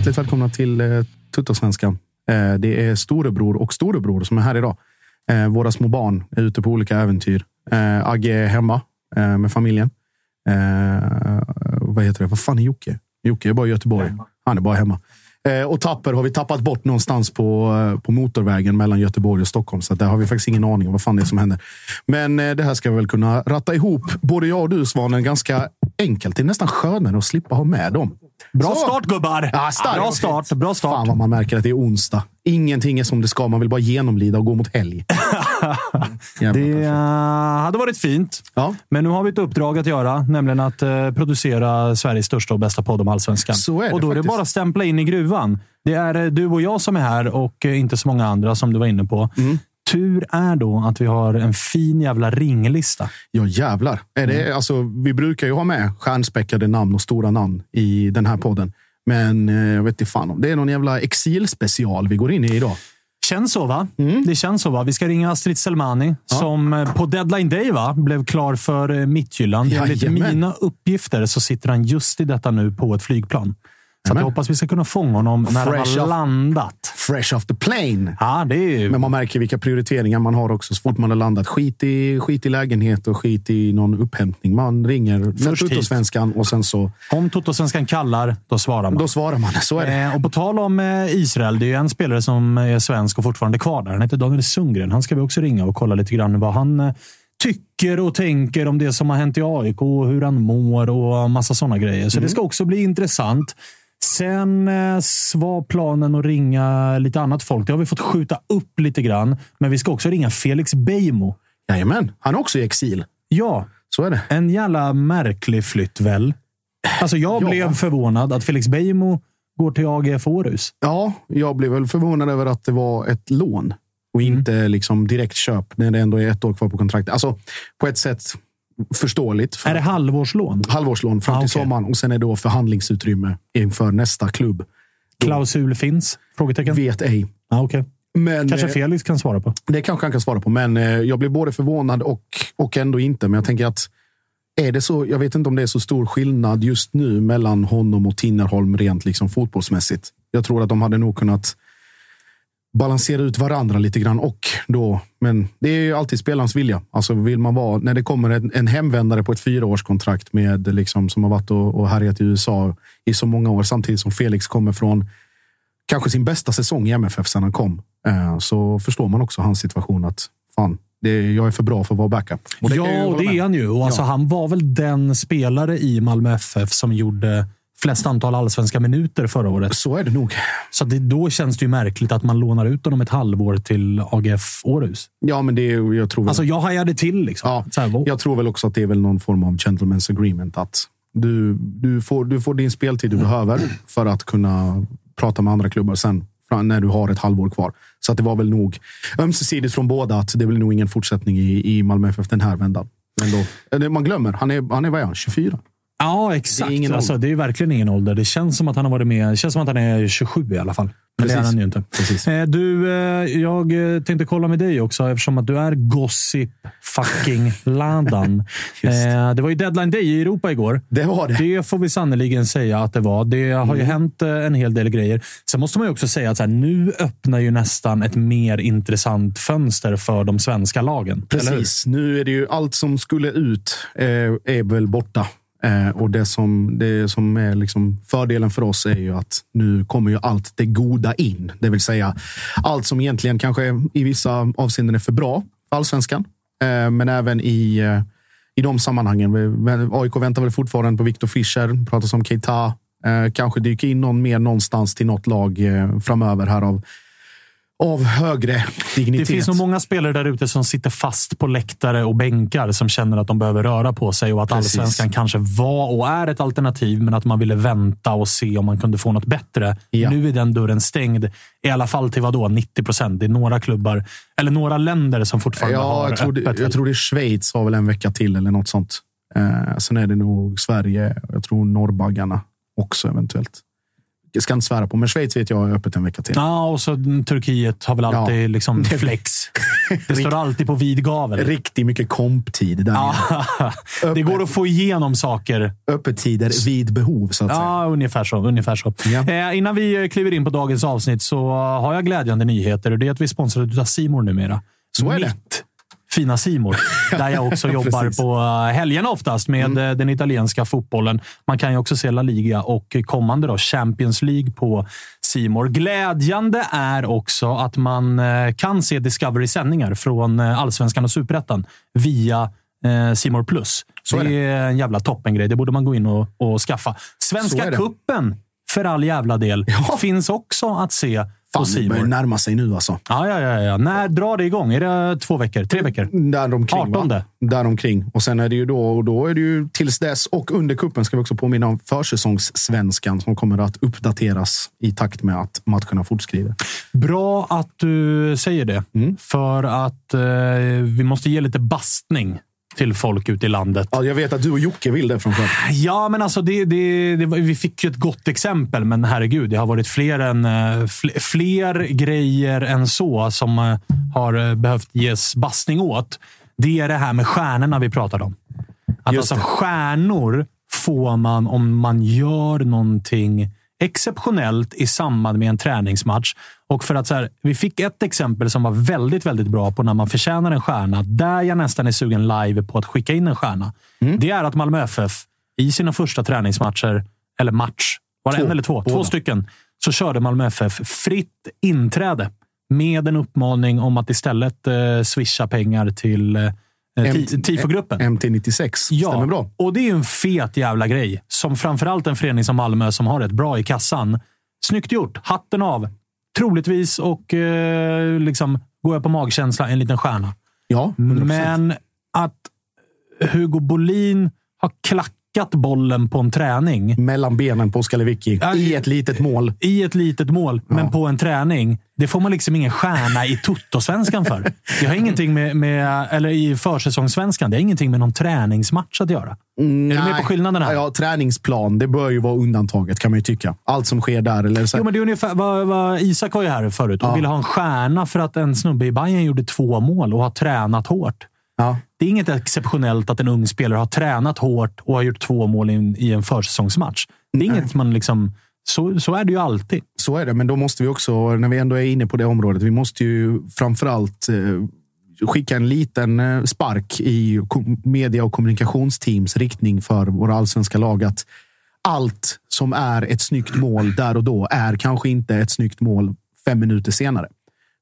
Hjärtligt välkomna till eh, Tuttosvenskan. Eh, det är storebror och storebror som är här idag. Eh, våra små barn är ute på olika äventyr. Eh, Agge är hemma eh, med familjen. Eh, vad heter det? Vad fan är Jocke? Jocke är bara i Göteborg. Han är bara hemma. Eh, och Tapper har vi tappat bort någonstans på, eh, på motorvägen mellan Göteborg och Stockholm. Så där har vi faktiskt ingen aning om vad fan det är som händer. Men eh, det här ska vi väl kunna ratta ihop, både jag och du Svanen, ganska enkelt. Det är nästan skönare att slippa ha med dem. Bra Så. start gubbar! Ja, starkt. Bra start. Bra start. Fan vad man märker att det är onsdag. Ingenting är som det ska. Man vill bara genomlida och gå mot helg. Det hade varit fint. Ja. Men nu har vi ett uppdrag att göra, nämligen att eh, producera Sveriges största och bästa podd om allsvenskan. Så är det och då är det faktiskt. bara att stämpla in i gruvan. Det är eh, du och jag som är här och eh, inte så många andra som du var inne på. Mm. Tur är då att vi har en fin jävla ringlista. Ja, jävlar. Är det, Mm. alltså, vi brukar ju ha med stjärnspäckade namn och stora namn i den här podden. Men jag vet inte fan om det är någon jävla exilspecial vi går in i idag. Känns så, va? Det känns så, va? Vi ska ringa Astrid Selmani som eh, på deadline day va? blev klar för eh, Midtjylland. Enligt mina uppgifter så sitter han just i detta nu på ett flygplan. Så jag hoppas vi ska kunna fånga honom när han har landat. Fresh off the plane. Ja, det är ju... Men man märker vilka prioriteringar man har också så fort man har landat. Skit i, skit i lägenhet och skit i någon upphämtning. Man ringer Först hit. Tuttosvenskan och sen så Om Totosvenskan kallar, då svarar man. då svarar man. Så är det. Eh, och på tal om eh, Israel, det är ju en spelare som är svensk och fortfarande kvar där. Han heter Daniel Sundgren. Han ska vi också ringa och kolla lite grann vad han eh, tycker och tänker om det som har hänt i AIK och hur han mår och massa sådana grejer. Så det ska också bli intressant. Sen eh, var planen att ringa lite annat folk. Det har vi fått skjuta upp lite grann. Men vi ska också ringa Felix Beijmo. Jajamän. Han är också i exil. Ja, Så är det. en jävla märklig flytt väl? Alltså jag Ja. blev förvånad att Felix Beijmo går till AGF Århus. Ja, jag blev väl förvånad över att det var ett lån och Mm. inte liksom direkt köp när det ändå är ett år kvar på kontraktet. Alltså på ett sätt förståeligt. För Är det halvårslån? halvårslån fram Ah, till okej. sommaren och sen är det då förhandlingsutrymme inför nästa klubb. Klausul finns? Frågetecken? Vet ej. Ah, okay. Men, Kanske eh, Felix kan svara på. Det kanske han kan svara på, men eh, jag blev både förvånad och, och ändå inte. Men jag tänker att är det så? Jag vet inte om det är så stor skillnad just nu mellan honom och Tinnerholm rent liksom fotbollsmässigt. Jag tror att de hade nog kunnat balansera ut varandra lite grann. Och då, men det är ju alltid spelarens vilja. Alltså vill man vara, när det kommer en, en hemvändare på ett fyraårskontrakt med, liksom, som har varit och, och härjat i USA i så många år, samtidigt som Felix kommer från kanske sin bästa säsong i MFF sedan han kom, eh, så förstår man också hans situation. att fan, det, jag är för bra för att vara backup. Och ja, och det är han ju. Och alltså, Han var väl den spelare i Malmö FF som gjorde flest antal allsvenska minuter förra året. Så är det nog. Så det, då känns det ju märkligt att man lånar ut honom ett halvår till AGF Århus. Ja, men det är, jag tror väl, Alltså, jag hajade till. Liksom. ja, Så här, wow. jag tror väl också att det är väl någon form av gentleman's agreement. Att du, du, får, du får din speltid du behöver för att kunna prata med andra klubbar sen när du har ett halvår kvar. Så att det var väl nog ömsesidigt från båda att det blir nog ingen fortsättning i, i Malmö FF den här vändan. Men då, man glömmer, han är, han är, vad är han, 24? Ja, exakt. Det är ingen alltså, det är verkligen ingen ålder. Det känns som att han har varit med. Det känns som att han är 27 i alla fall. Men det är Precis. han ju inte. Precis. Eh, Du, eh, jag eh, tänkte kolla med dig också eftersom att du är gossip fucking ladan. Det var ju deadline day i Europa igår. Det var det. Det får vi sannoliken säga att det var. Det har Mm. ju hänt eh, en hel del grejer. Sen måste man ju också säga att här, nu öppnar ju nästan ett mer intressant fönster för de svenska lagen. Precis. Nu är det ju allt som skulle ut är väl borta. Eh, och det som, det som är liksom fördelen för oss är ju att nu kommer ju allt det goda in. Det vill säga allt som egentligen kanske i vissa avseenden är för bra för allsvenskan. Eh, men även i, eh, i de sammanhangen. AIK väntar väl fortfarande på Victor Fischer. Pratas om Keita. Kanske dyker in någon mer någonstans till något lag framöver här av, av högre dignitet. Det finns nog många spelare där ute som sitter fast på läktare och bänkar som känner att de behöver röra på sig och att Precis. allsvenskan kanske var och är ett alternativ, men att man ville vänta och se om man kunde få något bättre. Ja. Nu är den dörren stängd. I alla fall till vad då? 90 procent. Det är några klubbar, eller några länder som fortfarande Ja, har jag tror, det, öppet. jag tror det är Schweiz har väl en vecka till eller något sånt. Eh, sen är det nog Sverige. Jag tror norrbaggarna också eventuellt. Jag ska inte svära på, men Schweiz vet jag är öppet en vecka till. Ja, och så Turkiet har väl alltid Ja. liksom Det- flex. Det står alltid på vid gavel. Riktigt mycket komptid där Ja, det går att få igenom saker Öppettider vid behov, så att säga. Ja, ungefär så. Ungefär så. Ja. Eh, innan vi eh, kliver in på dagens avsnitt så har jag glädjande nyheter. Det är att vi är sponsrade av Simor numera. Så är det. Fina Simor, där jag också jobbar på eh, helgerna oftast med Mm. eh, den italienska fotbollen. Man kan ju också se La Liga och kommande då Champions League på Simor. Glädjande är också att man eh, kan se Discovery-sändningar från Allsvenskan och Superettan via Simor Plus. Så är det är en jävla toppengrej. Det borde man gå in och, och skaffa. Svenska det. kuppen för all jävla del, Ja. finns också att se Fan, det börjar närma sig nu alltså. Ja, ja, ja, ja. När drar det igång? Är det två veckor? Tre veckor? Där omkring, 18. va? Där omkring. Och sen är det ju då, och då är det ju tills dess och under kuppen ska vi också påminna om försäsongssvenskan som kommer att uppdateras i takt med att matcherna fortskrider. Bra att du säger det. Mm. För att eh, vi måste ge lite bastning till folk ute i landet. Ja, jag vet att du och Jocke vill det från förr. Ja, men alltså det, det, det, vi fick ju ett gott exempel, men herregud, det har varit fler, än, eh, fl, fler grejer än så som eh, har eh, behövt ges bastning åt. Det är det här med stjärnorna vi pratade om. Att Just alltså, stjärnor får man om man gör någonting exceptionellt i samband med en träningsmatch. Och för att så här, Vi fick ett exempel som var väldigt, väldigt bra på när man förtjänar en stjärna. Där jag nästan är sugen live på att skicka in en stjärna. Det är att Malmö FF i sina första träningsmatcher, eller match, var det Två. en eller två? Två Båda. stycken. Så körde Malmö FF fritt inträde med en uppmaning om att istället eh, swisha pengar till eh, ti- tifogruppen. MT96. Stämmer bra. och det är ju en fet jävla grej. Som framförallt en förening som Malmö som har rätt bra i kassan. Snyggt gjort. Hatten av. Troligtvis och eh, liksom, går jag på magkänsla, en liten stjärna. Ja, 100%. Men att Hugo Bolin har klackat bollen på en träning Mellan benen på Oskar Lewicki. I ett litet mål. i ett litet mål, men Ja. på en träning. Det får man liksom ingen stjärna i Toto-svenskan för. Det har ingenting med, med, eller i försäsongssvenskan, det har ingenting med någon träningsmatch att göra. Är du med på skillnaden här? Ja, ja, träningsplan. Det bör ju vara undantaget kan man ju tycka. Allt som sker där. Eller så Jo, men det är ungefär vad, vad Isak var ju här förut och Ja. ville ha en stjärna för att en snubbe i Bayern gjorde två mål och har tränat hårt. ja. Det är inget exceptionellt att en ung spelare har tränat hårt och har gjort två mål i en, i en försäsongsmatch. Det är inget man liksom... Så, så är det ju alltid. Så är det, men då måste vi också, när vi ändå är inne på det området, vi måste ju framförallt eh, skicka en liten eh, spark i media och kommunikationsteams riktning för våra allsvenska lag. Att allt som är ett snyggt mål där och då är kanske inte ett snyggt mål fem minuter senare.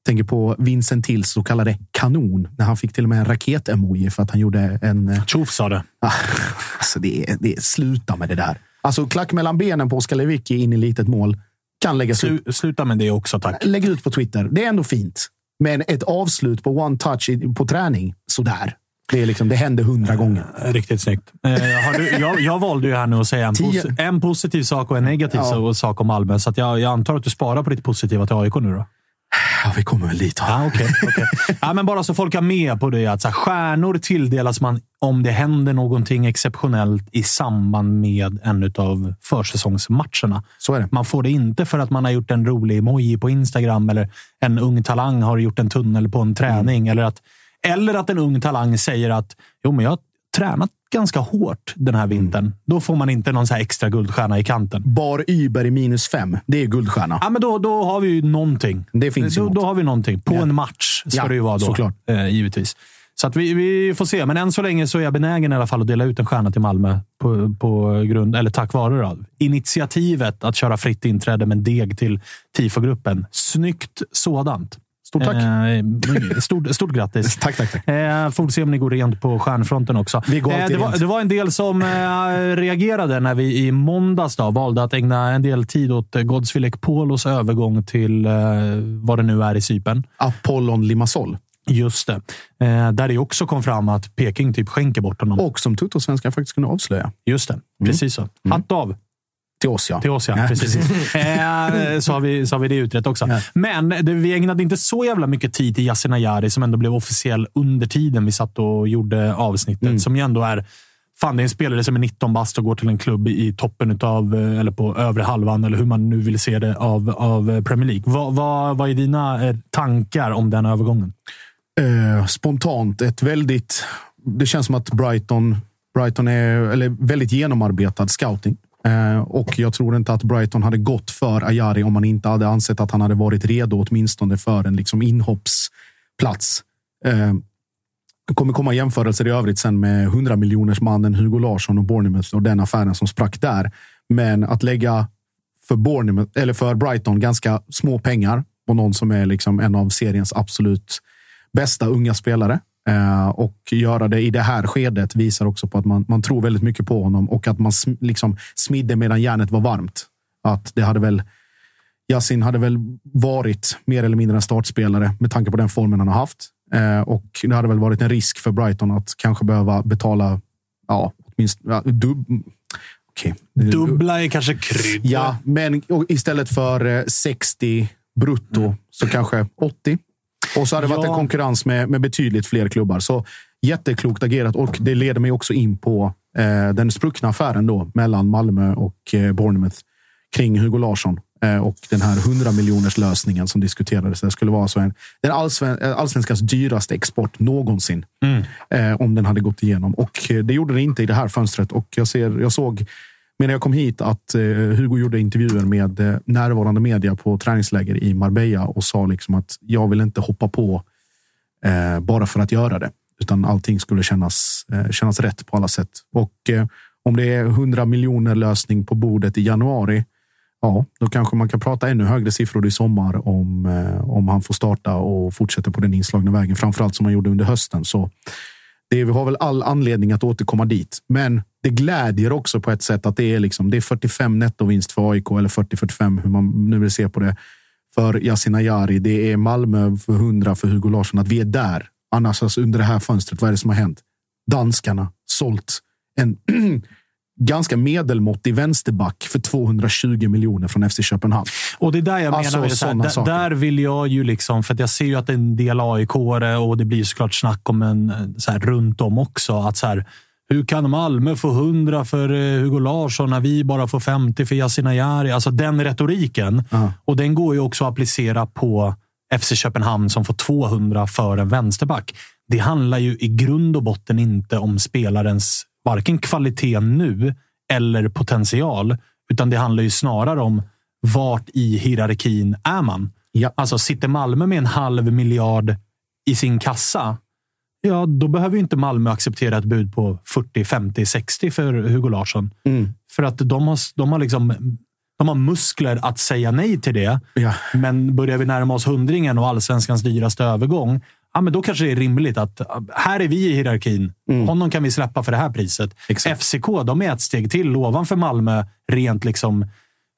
Tänker på Vincent Tills så kallade kanon när han fick till och med en raket-emoji för att han gjorde en... Eh, Tjoff sa det. Alltså det är, det är, sluta med det där. Alltså klack mellan benen på Oskar Lewicki in i litet mål kan läggas Slu, ut. Sluta med det också, tack. Lägg ut på Twitter. Det är ändå fint. Men ett avslut på one touch på träning, sådär. Det, är liksom, det händer hundra gånger. Riktigt snyggt. Eh, du, jag, jag, valde ju här nu att säga en, pos en positiv sak och en negativ ja. sak om Malmö. Så jag, jag, antar att du sparar på ditt positiva till AIK nu då? Ja, vi kommer väl dit. Ja, okay, okay. ja, men bara så folk är med på det. Att så här, stjärnor tilldelas man om det händer någonting exceptionellt i samband med en av försäsongsmatcherna. Så är det. Man får det inte för att man har gjort en rolig emoji på Instagram eller en ung talang har gjort en tunnel på en träning. Mm. Eller, att, eller att en ung talang säger att jo, men jag har tränat ganska hårt den här vintern. Mm. Då får man inte någon så extra guldstjärna i kanten. Bar Uber i minus fem. Det är guldstjärna. Ja, men då, då har vi ju någonting. Det finns då, ju då har vi någonting. På ja. en match ska ja, det ju vara då. Såklart. Eh, givetvis. Så att vi, vi får se. Men än så länge så är jag benägen i alla fall att dela ut en stjärna till Malmö på, på grund, eller tack vare då. initiativet att köra fritt inträde med deg till TIFO-gruppen. Snyggt sådant. Stort tack! Eh, stort, stort grattis! tack, tack, tack. Eh, får se om ni går rent på stjärnfronten också. Vi går eh, det, var, det var en del som eh, reagerade när vi i måndags då, valde att ägna en del tid åt Godswill Polos övergång till eh, vad det nu är i Sypen. Apollon Limassol. Just det. Eh, där det också kom fram att Peking typ skänker bort honom. Och som Tuttosvenskan faktiskt kunde avslöja. Just det. Mm. Precis så. Mm. Hatt av. Till oss, ja. Till oss, ja. ja. Precis. eh, så, har vi, så har vi det utrett också. Ja. Men det, vi ägnade inte så jävla mycket tid till Yasin Ayari, som ändå blev officiell under tiden vi satt och gjorde avsnittet. Mm. Som ju ändå är... Fan, det är en spelare som är 19 bast och går till en klubb i toppen utav, eller på övre halvan, eller hur man nu vill se det, av, av Premier League. Vad, vad, vad är dina eh, tankar om den övergången? Eh, spontant ett väldigt... Det känns som att Brighton, Brighton är eller väldigt genomarbetad scouting. Eh, och jag tror inte att Brighton hade gått för Ayari om man inte hade ansett att han hade varit redo åtminstone för en liksom inhoppsplats. Eh, det kommer komma jämförelser i övrigt sen med 100 miljoners mannen Hugo Larsson och Bournemouth och den affären som sprack där. Men att lägga för, Bournemouth, eller för Brighton ganska små pengar på någon som är liksom en av seriens absolut bästa unga spelare och göra det i det här skedet visar också på att man, man tror väldigt mycket på honom och att man sm, liksom smidde medan järnet var varmt. Att det hade väl Yasin hade väl varit mer eller mindre en startspelare med tanke på den formen han har haft. Eh, och det hade väl varit en risk för Brighton att kanske behöva betala ja, åtminstone ja, dub okay. Dubbla är kanske krydd. Ja, men istället för 60 eh, brutto mm. så kanske 80. Och så har det varit ja. en konkurrens med, med betydligt fler klubbar. Så jätteklokt agerat och det leder mig också in på eh, den spruckna affären då mellan Malmö och eh, Bournemouth kring Hugo Larsson eh, och den här 100 miljoners lösningen som diskuterades. Det skulle vara så en, den allsven, eh, allsvenskans dyraste export någonsin mm. eh, om den hade gått igenom. Och eh, det gjorde det inte i det här fönstret och jag, ser, jag såg men jag kom hit att eh, Hugo gjorde intervjuer med eh, närvarande media på träningsläger i Marbella och sa liksom att jag vill inte hoppa på eh, bara för att göra det, utan allting skulle kännas, eh, kännas rätt på alla sätt. Och eh, om det är 100 miljoner lösning på bordet i januari, ja, då kanske man kan prata ännu högre siffror i sommar om, eh, om han får starta och fortsätta på den inslagna vägen, framförallt som han gjorde under hösten. Så det, vi har väl all anledning att återkomma dit, men det glädjer också på ett sätt att det är, liksom, det är 45 nettovinst för AIK eller 40-45 hur man nu vill se på det. För Yasin Ayari. Det är Malmö för 100 för Hugo Larsson. Att vi är där. Annars alltså, under det här fönstret, vad är det som har hänt? Danskarna sålt en ganska medelmåttig vänsterback för 220 miljoner från FC Köpenhamn. Och det är där jag alltså, menar. Så här, där, där, vill jag ju liksom, för jag ser ju att det är en del aik och det blir såklart snack om en så här, runt om också. Att så här, hur kan Malmö få 100 för eh, Hugo Larsson när vi bara får 50 för Yasin Ayari? Alltså den retoriken. Uh. Och den går ju också att applicera på FC Köpenhamn som får 200 för en vänsterback. Det handlar ju i grund och botten inte om spelarens varken kvalitet nu eller potential, utan det handlar ju snarare om vart i hierarkin är man? Ja. Alltså, sitter Malmö med en halv miljard i sin kassa, ja, då behöver ju inte Malmö acceptera ett bud på 40, 50, 60 för Hugo Larsson. Mm. För att de har, de har liksom de har muskler att säga nej till det. Ja. Men börjar vi närma oss hundringen och allsvenskans dyraste övergång, ja, men då kanske det är rimligt att här är vi i hierarkin. Honom kan vi släppa för det här priset. Exakt. FCK, de är ett steg till ovanför Malmö. Rent liksom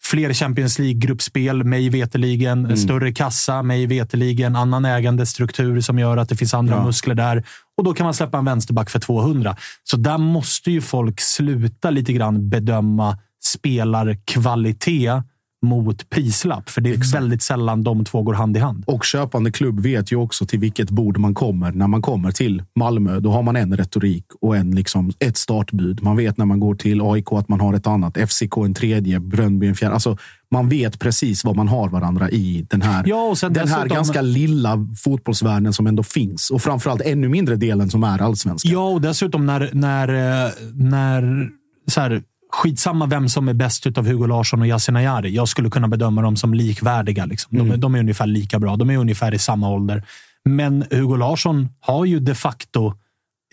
fler Champions League-gruppspel, mig veteligen. Större kassa, mig veteligen. Annan ägandestruktur som gör att det finns andra Ja. muskler där. Och då kan man släppa en vänsterback för 200. Så där måste ju folk sluta lite grann bedöma spelarkvalitet mot prislapp. För det är väldigt sällan de två går hand i hand. Och köpande klubb vet ju också till vilket bord man kommer när man kommer till Malmö. Då har man en retorik och en, liksom, ett startbud. Man vet när man går till AIK att man har ett annat. FCK en tredje, Brönnby en fjärde. Alltså, man vet precis vad man har varandra i den här, Ja, den här ganska lilla fotbollsvärlden som ändå finns. Och framförallt ännu mindre delen som är allsvenskan. Ja, och dessutom när, när, eh, när så här, skitsamma vem som är bäst utav Hugo Larsson och Yasin Ayari. Jag skulle kunna bedöma dem som likvärdiga. Liksom. De, är- de är ungefär lika bra. De är ungefär i samma ålder. Men Hugo Larsson har ju de facto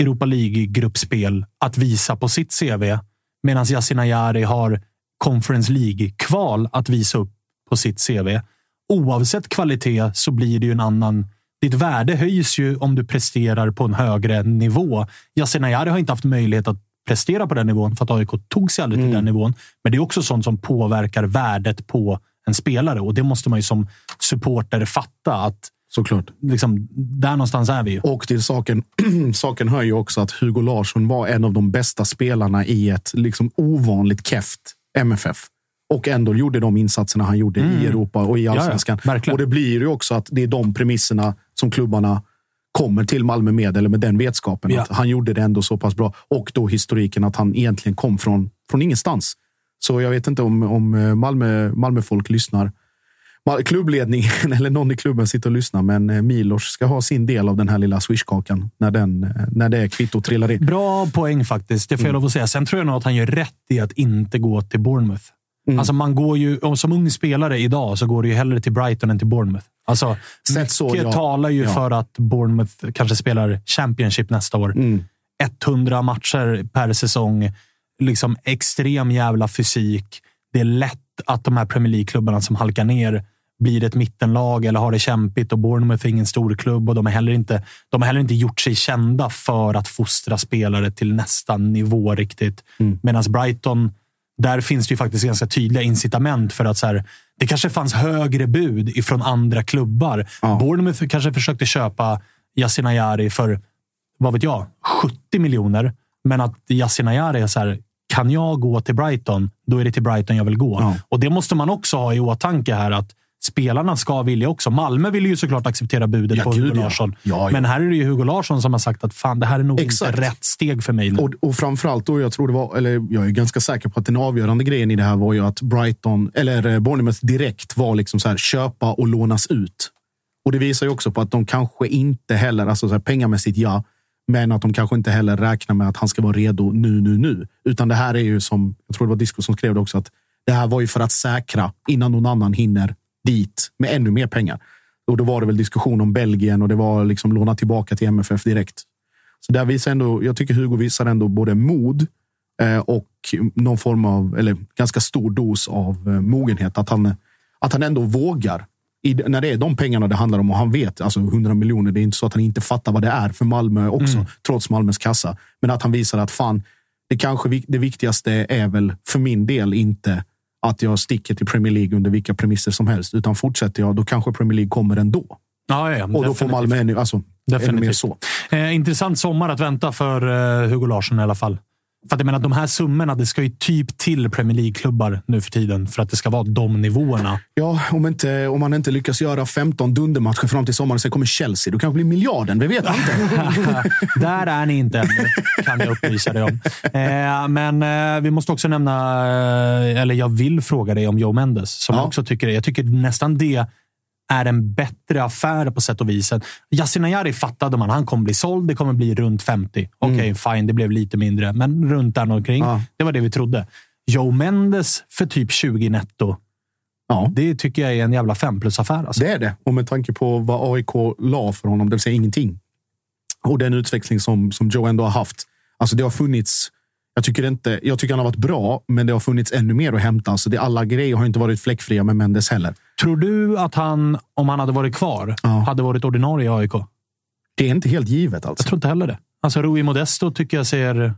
Europa League-gruppspel att visa på sitt CV. Medan Yasin Ayari har Conference League-kval att visa upp på sitt CV. Oavsett kvalitet så blir det ju en annan... Ditt värde höjs ju om du presterar på en högre nivå. Yasin Ayari har inte haft möjlighet att prestera på den nivån för att AIK tog sig aldrig till den nivån. Men det är också sånt som påverkar värdet på en spelare och det måste man ju som supporter fatta att Såklart. liksom, där någonstans är vi ju. Och till saken, saken hör ju också att Hugo Larsson var en av de bästa spelarna i ett liksom ovanligt keft MFF. Och ändå gjorde de insatserna han gjorde i Europa och i ja, allsvenskan. verkligen. och det blir ju också att det är de premisserna som klubbarna kommer till Malmö med, eller med den vetskapen. Ja. Att han gjorde det ändå så pass bra. Och då historiken att han egentligen kom från, från ingenstans. Så jag vet inte om, om eh, Malmö, Malmöfolk lyssnar. Mal- Klubbledningen eller någon i klubben sitter och lyssnar, men eh, Milos ska ha sin del av den här lilla swishkakan när, den, eh, när det kvittot trillar in. Bra poäng faktiskt. Det får jag lov att säga. Sen tror jag nog att han gör rätt i att inte gå till Bournemouth. Alltså man går ju, som ung spelare idag så går det ju hellre till Brighton än till Bournemouth. Alltså, Sett mycket så, ja. talar ju Ja. för att Bournemouth kanske spelar Championship nästa år. 100 matcher per säsong. Liksom extrem jävla fysik. Det är lätt att de här Premier League-klubbarna som halkar ner blir ett mittenlag eller har det kämpigt och Bournemouth är ingen stor klubb och de, är heller inte, de har heller inte gjort sig kända för att fostra spelare till nästa nivå riktigt. Medan Brighton, där finns det ju faktiskt ganska tydliga incitament för att så här, det kanske fanns högre bud ifrån andra klubbar. Ja. Bournemouth kanske försökte köpa Yasin Ayari för, vad vet jag, 70 miljoner. Men att Yasin Ayari är så här, kan jag gå till Brighton, då är det till Brighton jag vill gå. Ja. Och det måste man också ha i åtanke här att spelarna ska vilja också. Malmö vill ju såklart acceptera budet Ja, på Hugo. Larsson. Ja, ja. Men här är det ju Hugo Larsson som har sagt att fan, det här är nog Exakt. inte rätt steg för mig nu. Och, och framförallt då, jag tror det var, eller jag är ganska säker på att den avgörande grejen i det här var ju att Brighton, eller eh, Bournemouth direkt var liksom så här, köpa och lånas ut. Och det visar ju också på att de kanske inte heller, alltså så här, pengamässigt ja, men att de kanske inte heller räknar med att han ska vara redo nu, nu, nu. Utan det här är ju som, jag tror det var Disco som skrev det också, att det här var ju för att säkra innan någon annan hinner dit med ännu mer pengar. Och då var det väl diskussion om Belgien och det var liksom låna tillbaka till MFF direkt. Så där visar ändå, jag tycker Hugo visar ändå både mod eh, och någon form av, eller ganska stor dos av eh, mogenhet. Att han, att han ändå vågar. I, när det är de pengarna det handlar om och han vet, alltså 100 miljoner, det är inte så att han inte fattar vad det är för Malmö också, trots Malmös kassa. Men att han visar att fan, det kanske det viktigaste är väl för min del inte att jag sticker till Premier League under vilka premisser som helst, utan fortsätter jag, då kanske Premier League kommer ändå. Ja, ja, Och då får definitivt. Malmö ännu, alltså, ännu mer Definitivt. så. Eh, intressant sommar att vänta för eh, Hugo Larsson i alla fall. För att jag menar, de här summorna, det ska ju typ till Premier League-klubbar nu för tiden för att det ska vara de nivåerna. Ja, om, inte, om man inte lyckas göra 15 dundermatcher fram till sommaren, sen kommer Chelsea. Då kanske blir miljarden. Vi vet inte. Där är ni inte ännu, kan jag upplysa dig om. Eh, men eh, vi måste också nämna, eh, eller jag vill fråga dig om Joe Mendes. Som Ja. jag också tycker, jag tycker nästan det är en bättre affär på sätt och vis. Yasin Ayari fattade man, han kommer bli såld. Det kommer bli runt 50. Okej, fine, det blev lite mindre, men runt där omkring. Ja. Det var det vi trodde. Joe Mendes för typ 20 netto. Ja. Det tycker jag är en jävla fem plus-affär. Alltså. Det är det. Och med tanke på vad AIK la för honom, det vill säga ingenting. Och den utveckling som, som Joe ändå har haft. Alltså det har funnits... Jag tycker, inte, jag tycker han har varit bra, men det har funnits ännu mer att hämta. Alltså det, alla grejer har inte varit fläckfria med Mendes heller. Tror du att han, om han hade varit kvar, Ja. hade varit ordinarie i AIK? Det är inte helt givet alltså. Jag tror inte heller det. Alltså, Rui Modesto tycker jag ser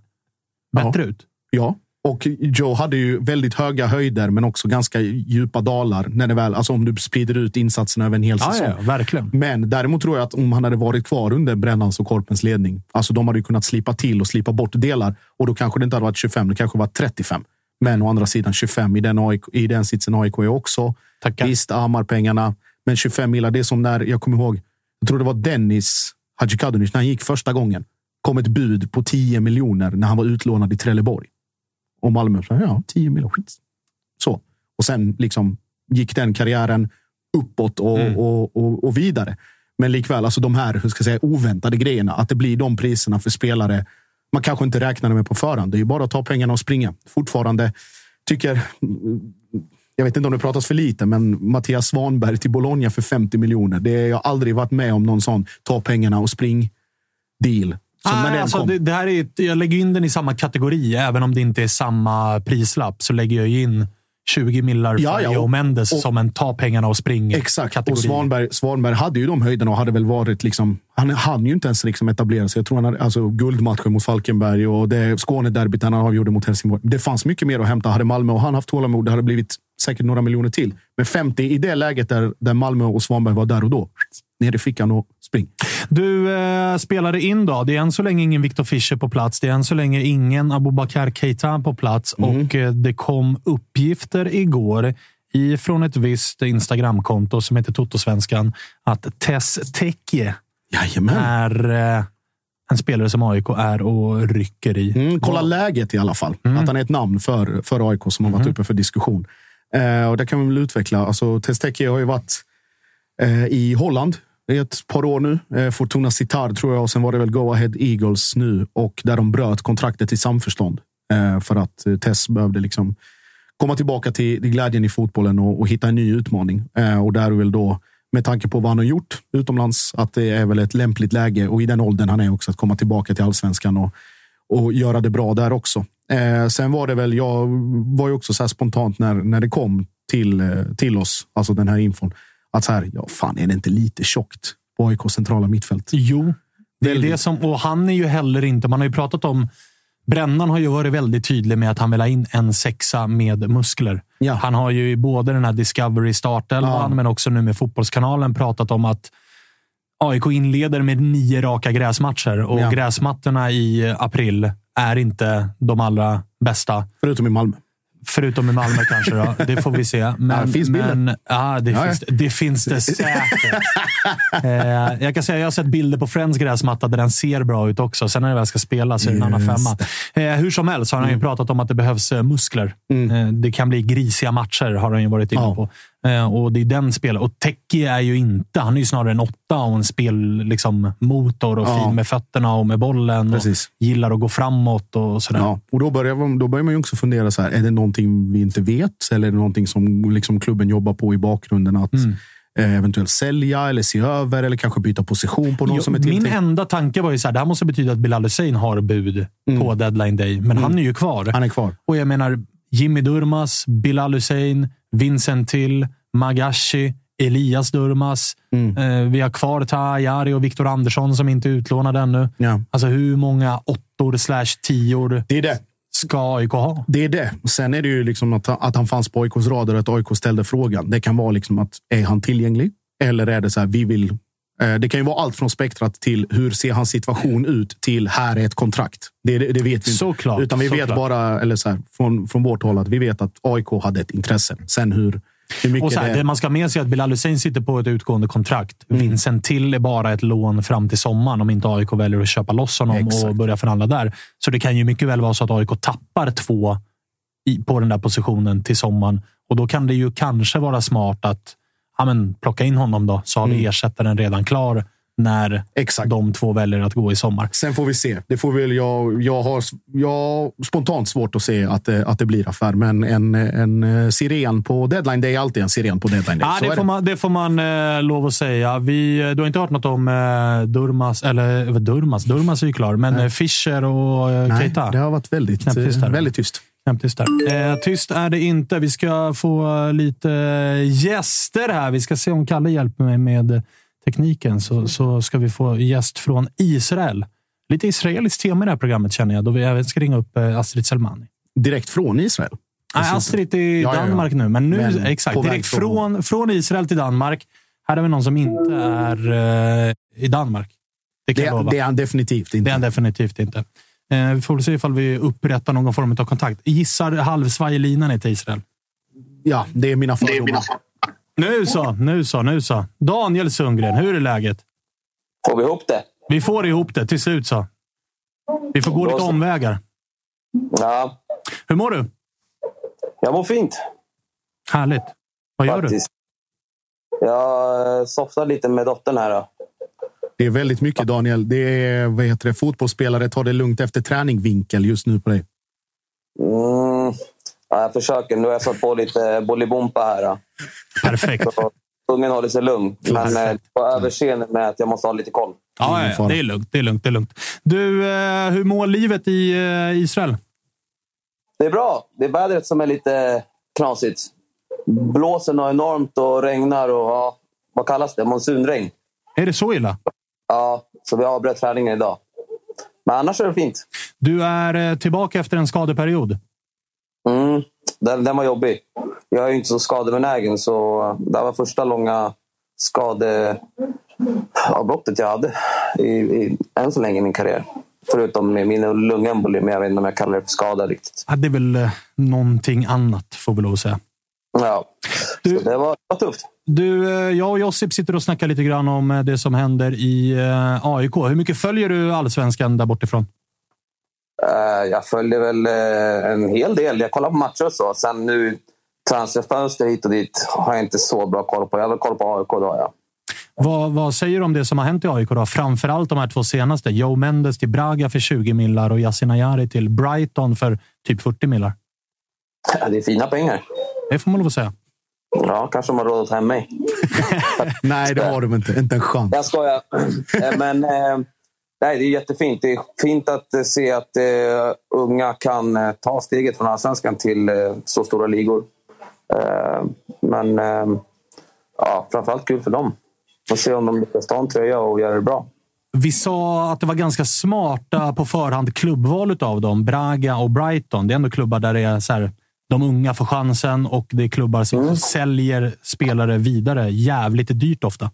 bättre ut. Ja, och Joe hade ju väldigt höga höjder, men också ganska djupa dalar. När det väl, alltså om du sprider ut insatserna över en hel Ja, säsong. ja, verkligen. Men däremot tror jag att om han hade varit kvar under Brännans och Korpens ledning, alltså de hade ju kunnat slipa till och slipa bort delar och då kanske det inte hade varit 25, det kanske var 35. Men å andra sidan 25 i den, AIK, i den sitsen AIK är också. Tackar. Visst, Ammar-pengarna, men 25 millar, det är som när, jag kommer ihåg, jag tror det var Dennis Hadzikadunic, när han gick första gången, kom ett bud på 10 miljoner när han var utlånad i Trelleborg. Och Malmö sa, ja, 10 miljoner, skit. Så. Och sen liksom gick den karriären uppåt och, Mm. och, och, och vidare. Men likväl, alltså de här hur ska jag säga, oväntade grejerna, att det blir de priserna för spelare man kanske inte räknade med på förhand. Det är ju bara att ta pengarna och springa. Fortfarande tycker... Jag vet inte om det pratas för lite, men Mattias Svanberg till Bologna för 50 miljoner. Det har jag aldrig varit med om någon sån ta pengarna och spring deal. Den alltså, det, det här är, jag lägger in den i samma kategori. Även om det inte är samma prislapp så lägger jag in 20 millar för Ja, ja, Joe och- Mendes och- som en ta pengarna och spring Exakt. kategori. Och Svanberg, Svanberg hade ju de höjderna och hade väl varit liksom... Han hann ju inte ens liksom etablera sig. Jag tror han hade alltså, guldmatcher mot Falkenberg och det Skånederbyt han avgjorde mot Helsingborg. Det fanns mycket mer att hämta. Hade Malmö och han haft tålamod, det hade blivit säkert några miljoner till. Men 50 i det läget där, där Malmö och Svanberg var där och då. Ner i fickan och spring. Du eh, spelade in då. Det är än så länge ingen Victor Fischer på plats. Det är än så länge ingen Abubakar Keita på plats. Mm. Och eh, det kom uppgifter igår ifrån ett visst Instagramkonto som heter Totosvenskan att Tess Tekje Jajamän. är eh, en spelare som AIK är och rycker i. Mm, kolla läget i alla fall. Att han är ett namn för, för AIK som har varit uppe för diskussion. Eh, och det kan vi väl utveckla. Alltså, Testeke har ju varit eh, i Holland i ett par år nu. Eh, Fortuna sitar, tror jag och sen var det väl Go Ahead Eagles nu och där de bröt kontraktet i samförstånd eh, för att eh, Tess behövde liksom komma tillbaka till, glädjen i fotbollen och, och hitta en ny utmaning. Och där är väl då med tanke på vad han har gjort utomlands att det är väl ett lämpligt läge och i den åldern han är också att komma tillbaka till allsvenskan och och göra det bra där också. Eh, sen var det väl, jag var ju också så här spontant när, när det kom till, till oss, alltså den här infon, att så här, ja fan är det inte lite tjockt på AIK centrala mittfält? Jo, det är det som... Och han är ju heller inte... Man har ju pratat om... Brännan har ju varit väldigt tydlig med att han vill ha in en sexa med muskler. Ja. Han har ju i både den här Discovery startelvan, Ja. men också nu med Fotbollskanalen pratat om att AIK inleder med nio raka gräsmatcher och Ja. gräsmattorna i april är inte de allra bästa. Förutom i Malmö. Förutom i Malmö kanske. Då. Det får vi se. Men, Ja, det finns bilder. men, ja, det, Ja, finns, det finns det säkert. eh, jag kan säga jag har sett bilder på Friends gräsmatta där den ser bra ut också. Sen när det väl ska spelas är det en annan femma. Eh, hur som helst har han Mm. ju pratat om att det behövs eh, muskler. Eh, det kan bli grisiga matcher, har han ju varit inne på. Eh, och det är den spelaren. Och Teki är ju inte... Han är ju snarare en åtta och en spelmotor liksom, motor och Ja. fin med fötterna och med bollen. Precis. Och gillar att gå framåt och sådär. Ja, och då börjar, man- då börjar man ju också fundera så här, är det någonting vi inte vet? Eller är det någonting som liksom klubben jobbar på i bakgrunden? Att Mm. eh, eventuellt sälja eller se över eller kanske byta position på någon Jo, som är min tilltänkt? enda tanke var ju så här, det här måste betyda att Bilal Hussein har bud på deadline day, men han är ju kvar. Mm. Han är kvar. Och jag menar, Jimmy Durmas, Bilal Hussein, Vincent Till, Magashi, Elias Durmas. Mm. Eh, vi har kvar Tahayari och Viktor Andersson som inte är utlånade ännu. Ja. Alltså hur många åttor slash tior Det är det. ska AIK ha? Det är det. Sen är det ju liksom att, att han fanns på AIKs radar och att AIK ställde frågan. Det kan vara liksom att är han tillgänglig? Eller är det så här, vi vill... Eh, det kan ju vara allt från spektrat till hur ser hans situation ut till här är ett kontrakt. Det, det, det vet vi inte. Såklart, Utan vi vet såklart. bara, eller så här, från, från vårt håll, att vi vet att AIK hade ett intresse. Sen hur, Och så här, det man ska ha med sig är att Bilal Hussein sitter på ett utgående kontrakt. Mm. Vincent Till är bara ett lån fram till sommaren om inte AIK väljer att köpa loss honom och Exakt. börja förhandla där. Så det kan ju mycket väl vara så att AIK tappar två i, på den där positionen till sommaren. Och då kan det ju kanske vara smart att ja, men, plocka in honom då, så har vi Mm. ersättaren redan klar när Exakt. de två väljer att gå i sommar. Sen får vi se. Det får väl jag, jag, har, jag spontant svårt att se att det, att det blir affär, men en, en eh, siren på deadline day är alltid en siren på deadline day. Ja, det, får man, det får man eh, lov att säga. Vi, du har inte hört något om eh, Durmas, eller Durmas? Durmas är ju klar, men Nej. Fischer och eh, Nej, Keita? det har varit väldigt, eh, väldigt tyst. Tyst, där. Eh, tyst är det inte. Vi ska få lite gäster här. Vi ska se om Kalle hjälper mig med tekniken så, så ska vi få gäst från Israel. Lite israeliskt tema i det här programmet känner jag, då vi även ska ringa upp eh, Astrid Selmani. Direkt från Israel? Nej, Astrid är i ja, Danmark ja, ja. nu. Men nu, men exakt. Direkt från, från Israel till Danmark. Här har vi någon som inte är uh, i Danmark. Det, kan det, det är han definitivt inte. Det är han definitivt inte. Uh, vi får väl se ifall vi upprättar någon form av kontakt. Gissar halvsvaj linan är till Israel. Ja, det är mina fördomar. Nu så, nu så, nu så. Daniel Sundgren, hur är läget? Får vi ihop det? Vi får ihop det till slut så. Vi får gå lite omvägar. Ja. Hur mår du? Jag mår fint. Härligt. Vad gör Faktiskt. du? Jag softar lite med dottern här. Då. Det är väldigt mycket, Daniel. Det är vad heter det, fotbollsspelare tar det lugnt efter träning-vinkel just nu på dig. Mm, ja, jag försöker. Nu har jag fått på lite Bolibompa här. Då. Perfekt. ungen håller sig lugn. Men eh, på överseende med att jag måste ha lite koll. Ja, ja, det är lugnt. Det är lugnt. Det är lugnt. Du, eh, hur mår livet i eh, Israel? Det är bra. Det är vädret som är lite knasigt. Blåser något enormt och regnar och ja, vad kallas det? Monsunregn. Är det så illa? Ja, så vi avbröt träningen idag. Men annars är det fint. Du är tillbaka efter en skadeperiod. Mm, den, den var jobbig. Jag är inte så skadebenägen, så det var första långa skadeavbrottet jag hade i, i, än så länge i min karriär. Förutom min lungemboli, men jag vet inte om jag kallar det för skada riktigt. Ja, det är väl eh, någonting annat, får vi lov att säga. Ja, du, det var, var tufft. Du, eh, jag och Josip sitter och snackar lite grann om eh, det som händer i AIK. Hur mycket följer du allsvenskan där bortifrån? Jag följer väl en hel del. Jag kollar på matcher och så. Sen nu transferfönster hit och dit har jag inte så bra koll på. Jag har koll på AIK då, ja. Vad, vad, säger du om det som har hänt i AIK? Då? Framförallt de här två senaste. Joe Mendes till Braga för 20 millar och Yasin Ayari till Brighton för typ 40 millar. Ja, det är fina pengar. Det får man lov att säga. Ja, kanske de har råd att ta hem mig. Nej, det har de inte. Inte en chans. Jag skojar. Eh, men eh, nej, det är jättefint. Det är fint att eh, se att uh, unga kan ta steget från allsvenskan till uh, så stora ligor. Men ja, framförallt kul för dem. Får se om de lyckas ta en tröja och göra det bra. Vi sa att det var ganska smarta på förhand klubbval av dem. Braga och Brighton. Det är ändå klubbar där det är så här, de unga får chansen och det är klubbar som mm. säljer spelare vidare jävligt dyrt ofta.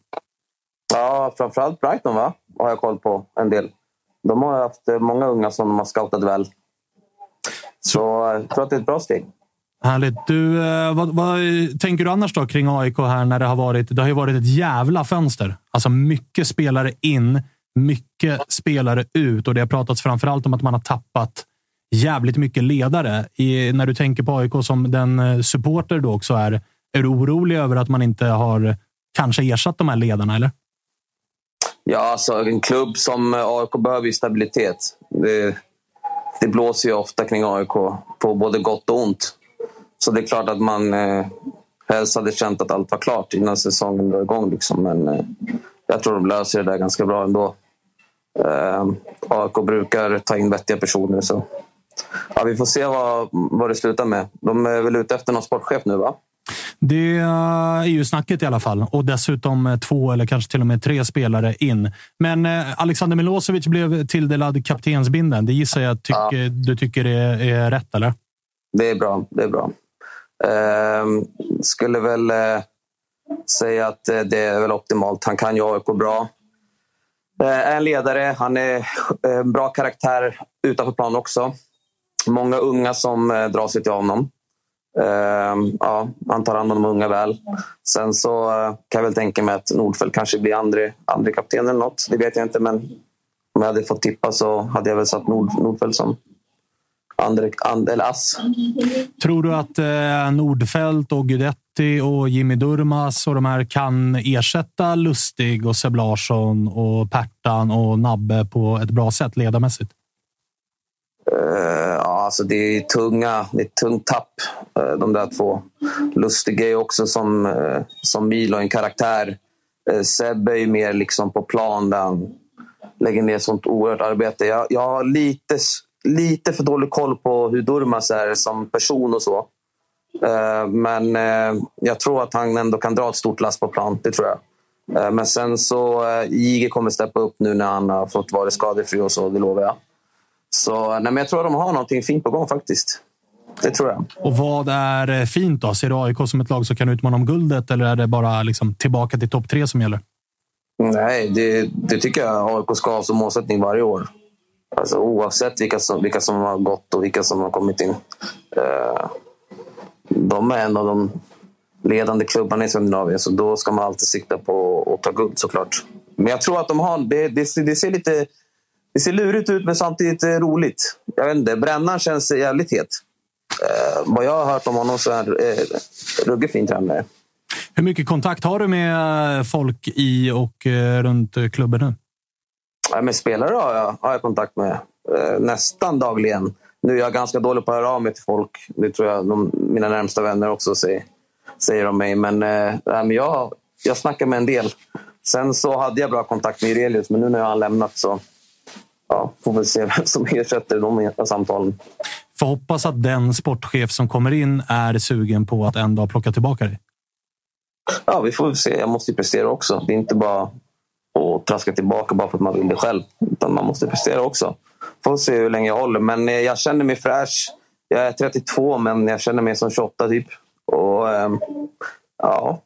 Ja, framförallt Brighton va? har jag koll på en del. De har haft många unga som de har scoutat väl. Så jag tror att det är ett bra steg. Härligt. Du, eh, vad, vad, tänker du annars då kring AIK här när det har varit? Det har ju varit ett jävla fönster. Alltså mycket spelare in, mycket spelare ut och det har pratats framför allt om att man har tappat jävligt mycket ledare. I, när du tänker på AIK som den eh, supporter du också är, är du orolig över att man inte har kanske ersatt de här ledarna, eller? Ja, alltså en klubb som eh, AIK behöver ju stabilitet. Det, det blåser ju ofta kring AIK på både gott och ont. Så det är klart att man eh, helst hade känt att allt var klart innan säsongen drar igång. Liksom. Men eh, jag tror de löser det där ganska bra ändå. Eh, AIK brukar ta in vettiga personer. Så. Ja, vi får se vad, vad det slutar med. De är väl ute efter någon sportchef nu, va? Det är ju snacket i alla fall. Och dessutom eh, två eller kanske till och med tre spelare in. Men eh, Alexander Milosevic blev tilldelad kaptensbinden. Det gissar jag tycker, ja. du tycker är, är rätt, eller? Det är bra. Det är bra. Eh, skulle väl eh, säga att det är väl optimalt. Han kan ju AIK bra. Eh, är en ledare. Han är en eh, bra karaktär utanför plan också. Många unga som eh, drar sig till honom. Uh, ja, han tar hand om de unga väl. Sen så uh, kan jag väl tänka mig att Nordfeldt kanske blir andre, andre kapten eller något. Det vet jag inte, men om jag hade fått tippa så hade jag väl satt Nord, Nordfeldt som andre, and, eller ass. Tror du att eh, Nordfeldt och Guidetti och Jimmy Durmas och de här kan ersätta Lustig och Seb Larsson och Pertan och Nabbe på ett bra sätt ledarmässigt? Alltså det är tunga, det är ett tungt tapp, eh, de där två. Lustig är också som, eh, som Milo, en karaktär. Eh, Sebbe är ju mer liksom på plan där han lägger ner sånt oerhört arbete. Jag, jag har lite, lite för dålig koll på hur Durmas är som person och så. Men jag tror att han ändå kan dra ett stort last på plan, det tror jag. Men sen så, Jige kommer steppa upp nu när han har fått vara skadefri och så, det lovar jag. Så nej, men jag tror att de har någonting fint på gång faktiskt. Det tror jag. Och vad är eh, fint då? Ser du AIK som ett lag som kan utmana om guldet eller är det bara liksom tillbaka till topp tre som gäller? Nej, det, det tycker jag AIK ska ha som målsättning varje år. Alltså, oavsett vilka som, vilka som har gått och vilka som har kommit in. Uh, de är en av de ledande klubbarna i Skandinavien, så då ska man alltid sikta på att ta guld såklart. Men jag tror att de har... Det, det, det ser lite det ser lurigt ut, men samtidigt roligt. Jag vet inte, Brännan känns jävligt het. Eh, vad jag har hört om honom så är han eh, ruggigt fin tränare. Hur mycket kontakt har du med folk i och eh, runt klubben nu? Ja, med spelare har jag, har jag kontakt med eh, nästan dagligen. Nu är jag ganska dålig på att höra av mig till folk. Det tror jag de, mina närmsta vänner också säger, säger om mig. Men, eh, men jag, jag snackar med en del. Sen så hade jag bra kontakt med Irelius, men nu när jag har lämnat så ja, får väl se vem som ersätter de samtalen. Får hoppas att den sportchef som kommer in är sugen på att en dag plocka tillbaka dig. Ja, vi får se. Jag måste ju prestera också. Det är inte bara att traska tillbaka bara för att man vill det själv. Utan man måste prestera också. Får se hur länge jag håller. Men jag känner mig fräsch. Jag är 32, men jag känner mig som 28 typ. Och ähm, ja,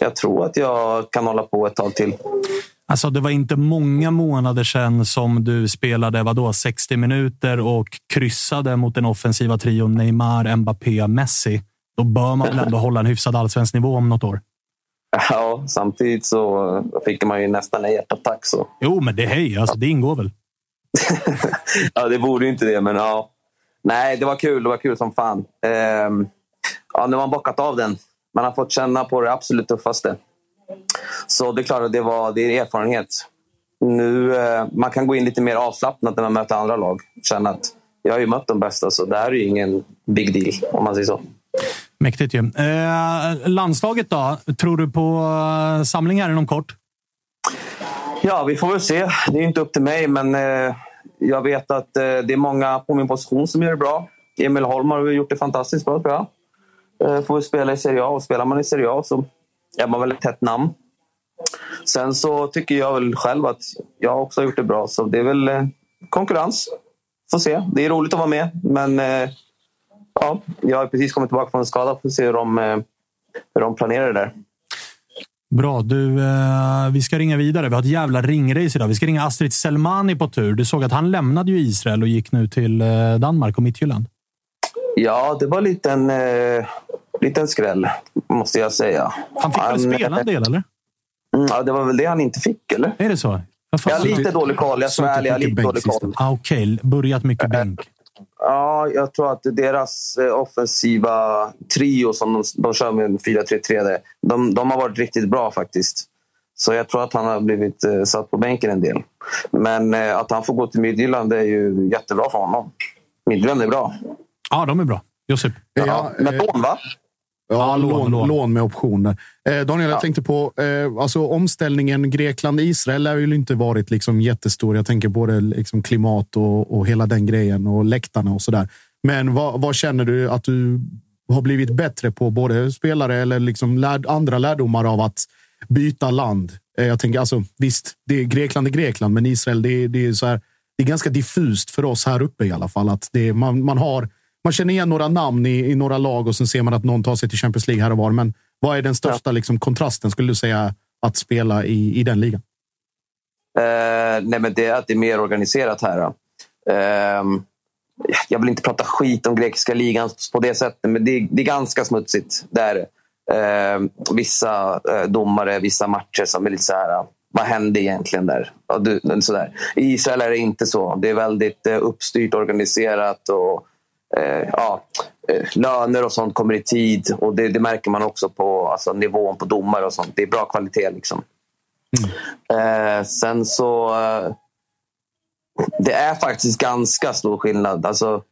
jag tror att jag kan hålla på ett tag till. Alltså, det var inte många månader sedan som du spelade vadå, 60 minuter och kryssade mot den offensiva trion Neymar, Mbappé, Messi. Då bör man väl ändå hålla en hyfsad allsvensk nivå om något år? Ja, samtidigt så fick man ju nästan en hjärtattack. Så. Jo, men det, hej, alltså, det ingår väl? ja, det borde inte det, men ja. Nej, det var kul. Det var kul som fan. Ehm, ja, nu har man bockat av den. Man har fått känna på det absolut tuffaste. Så det är klart att det, var, det är erfarenhet. Nu, eh, man kan gå in lite mer avslappnat när man möter andra lag. Känna att jag har ju mött de bästa, så det här är ju ingen big deal om man säger så. Mäktigt ju. Eh, landslaget då? Tror du på eh, samling här inom kort? Ja, vi får väl se. Det är inte upp till mig, men eh, jag vet att eh, det är många på min position som gör det bra. Emil Holm har gjort det fantastiskt bra, tror jag. Eh, får spela i Serie A och spelar man i Serie A så är man väl ett hett namn. Sen så tycker jag väl själv att jag också har gjort det bra, så det är väl eh, konkurrens. Får se. Det är roligt att vara med, men eh, ja, jag har precis kommit tillbaka från en skada. Får se hur de, eh, hur de planerar det där. Bra. Du, eh, vi ska ringa vidare. Vi har ett jävla ringrace idag. Vi ska ringa Astrid Selmani på tur. Du såg att han lämnade ju Israel och gick nu till eh, Danmark och Midtjylland. Ja, det var lite en, eh, liten skräll, måste jag säga. Han fick väl spela en del, eller? Mm, ja, det var väl det han inte fick, eller? Är det så? Jag har lite dålig koll. Jag svär ärlig, jag har lite dålig koll. Ah, Okej, okay. börjat mycket bänk. Ja, jag tror att deras eh, offensiva trio som de, de kör med 4-3-3, de, de har varit riktigt bra faktiskt. Så jag tror att han har blivit eh, satt på bänken en del. Men eh, att han får gå till Midtjylland är ju jättebra för honom. Midtjylland är bra. Ja, de är bra. Josip? Ja, med lån, va? Ja, lån, lån, lån. med optioner. Eh, Daniel, ja. jag tänkte på eh, alltså, omställningen Grekland-Israel har ju inte varit liksom, jättestor. Jag tänker både liksom, klimat och, och hela den grejen och läktarna och så där. Men vad, vad, känner du att du har blivit bättre på? Både spelare eller liksom lärd, andra lärdomar av att byta land? Eh, jag tänker alltså visst, det är Grekland är Grekland, men Israel, det, det är så här. Det är ganska diffust för oss här uppe i alla fall att det, man, man har man känner igen några namn i, i några lag och sen ser man att någon tar sig till Champions League här och var. Men vad är den största ja. liksom, kontrasten, skulle du säga, att spela i, i den ligan? Uh, nej, men det är att det är mer organiserat här. Uh, jag vill inte prata skit om grekiska ligan på det sättet, men det är, det är ganska smutsigt. Där, uh, vissa uh, domare, vissa matcher som är lite så här... Vad hände egentligen där? Ja, du, sådär. I Israel är det inte så. Det är väldigt uppstyrt, organiserat och eh, ja, eh, löner och sånt kommer i tid. Och det, det märker man också på alltså, nivån på domare och sånt. Det är bra kvalitet. liksom. Eh, sen så... Eh, det är faktiskt ganska stor skillnad. Alltså,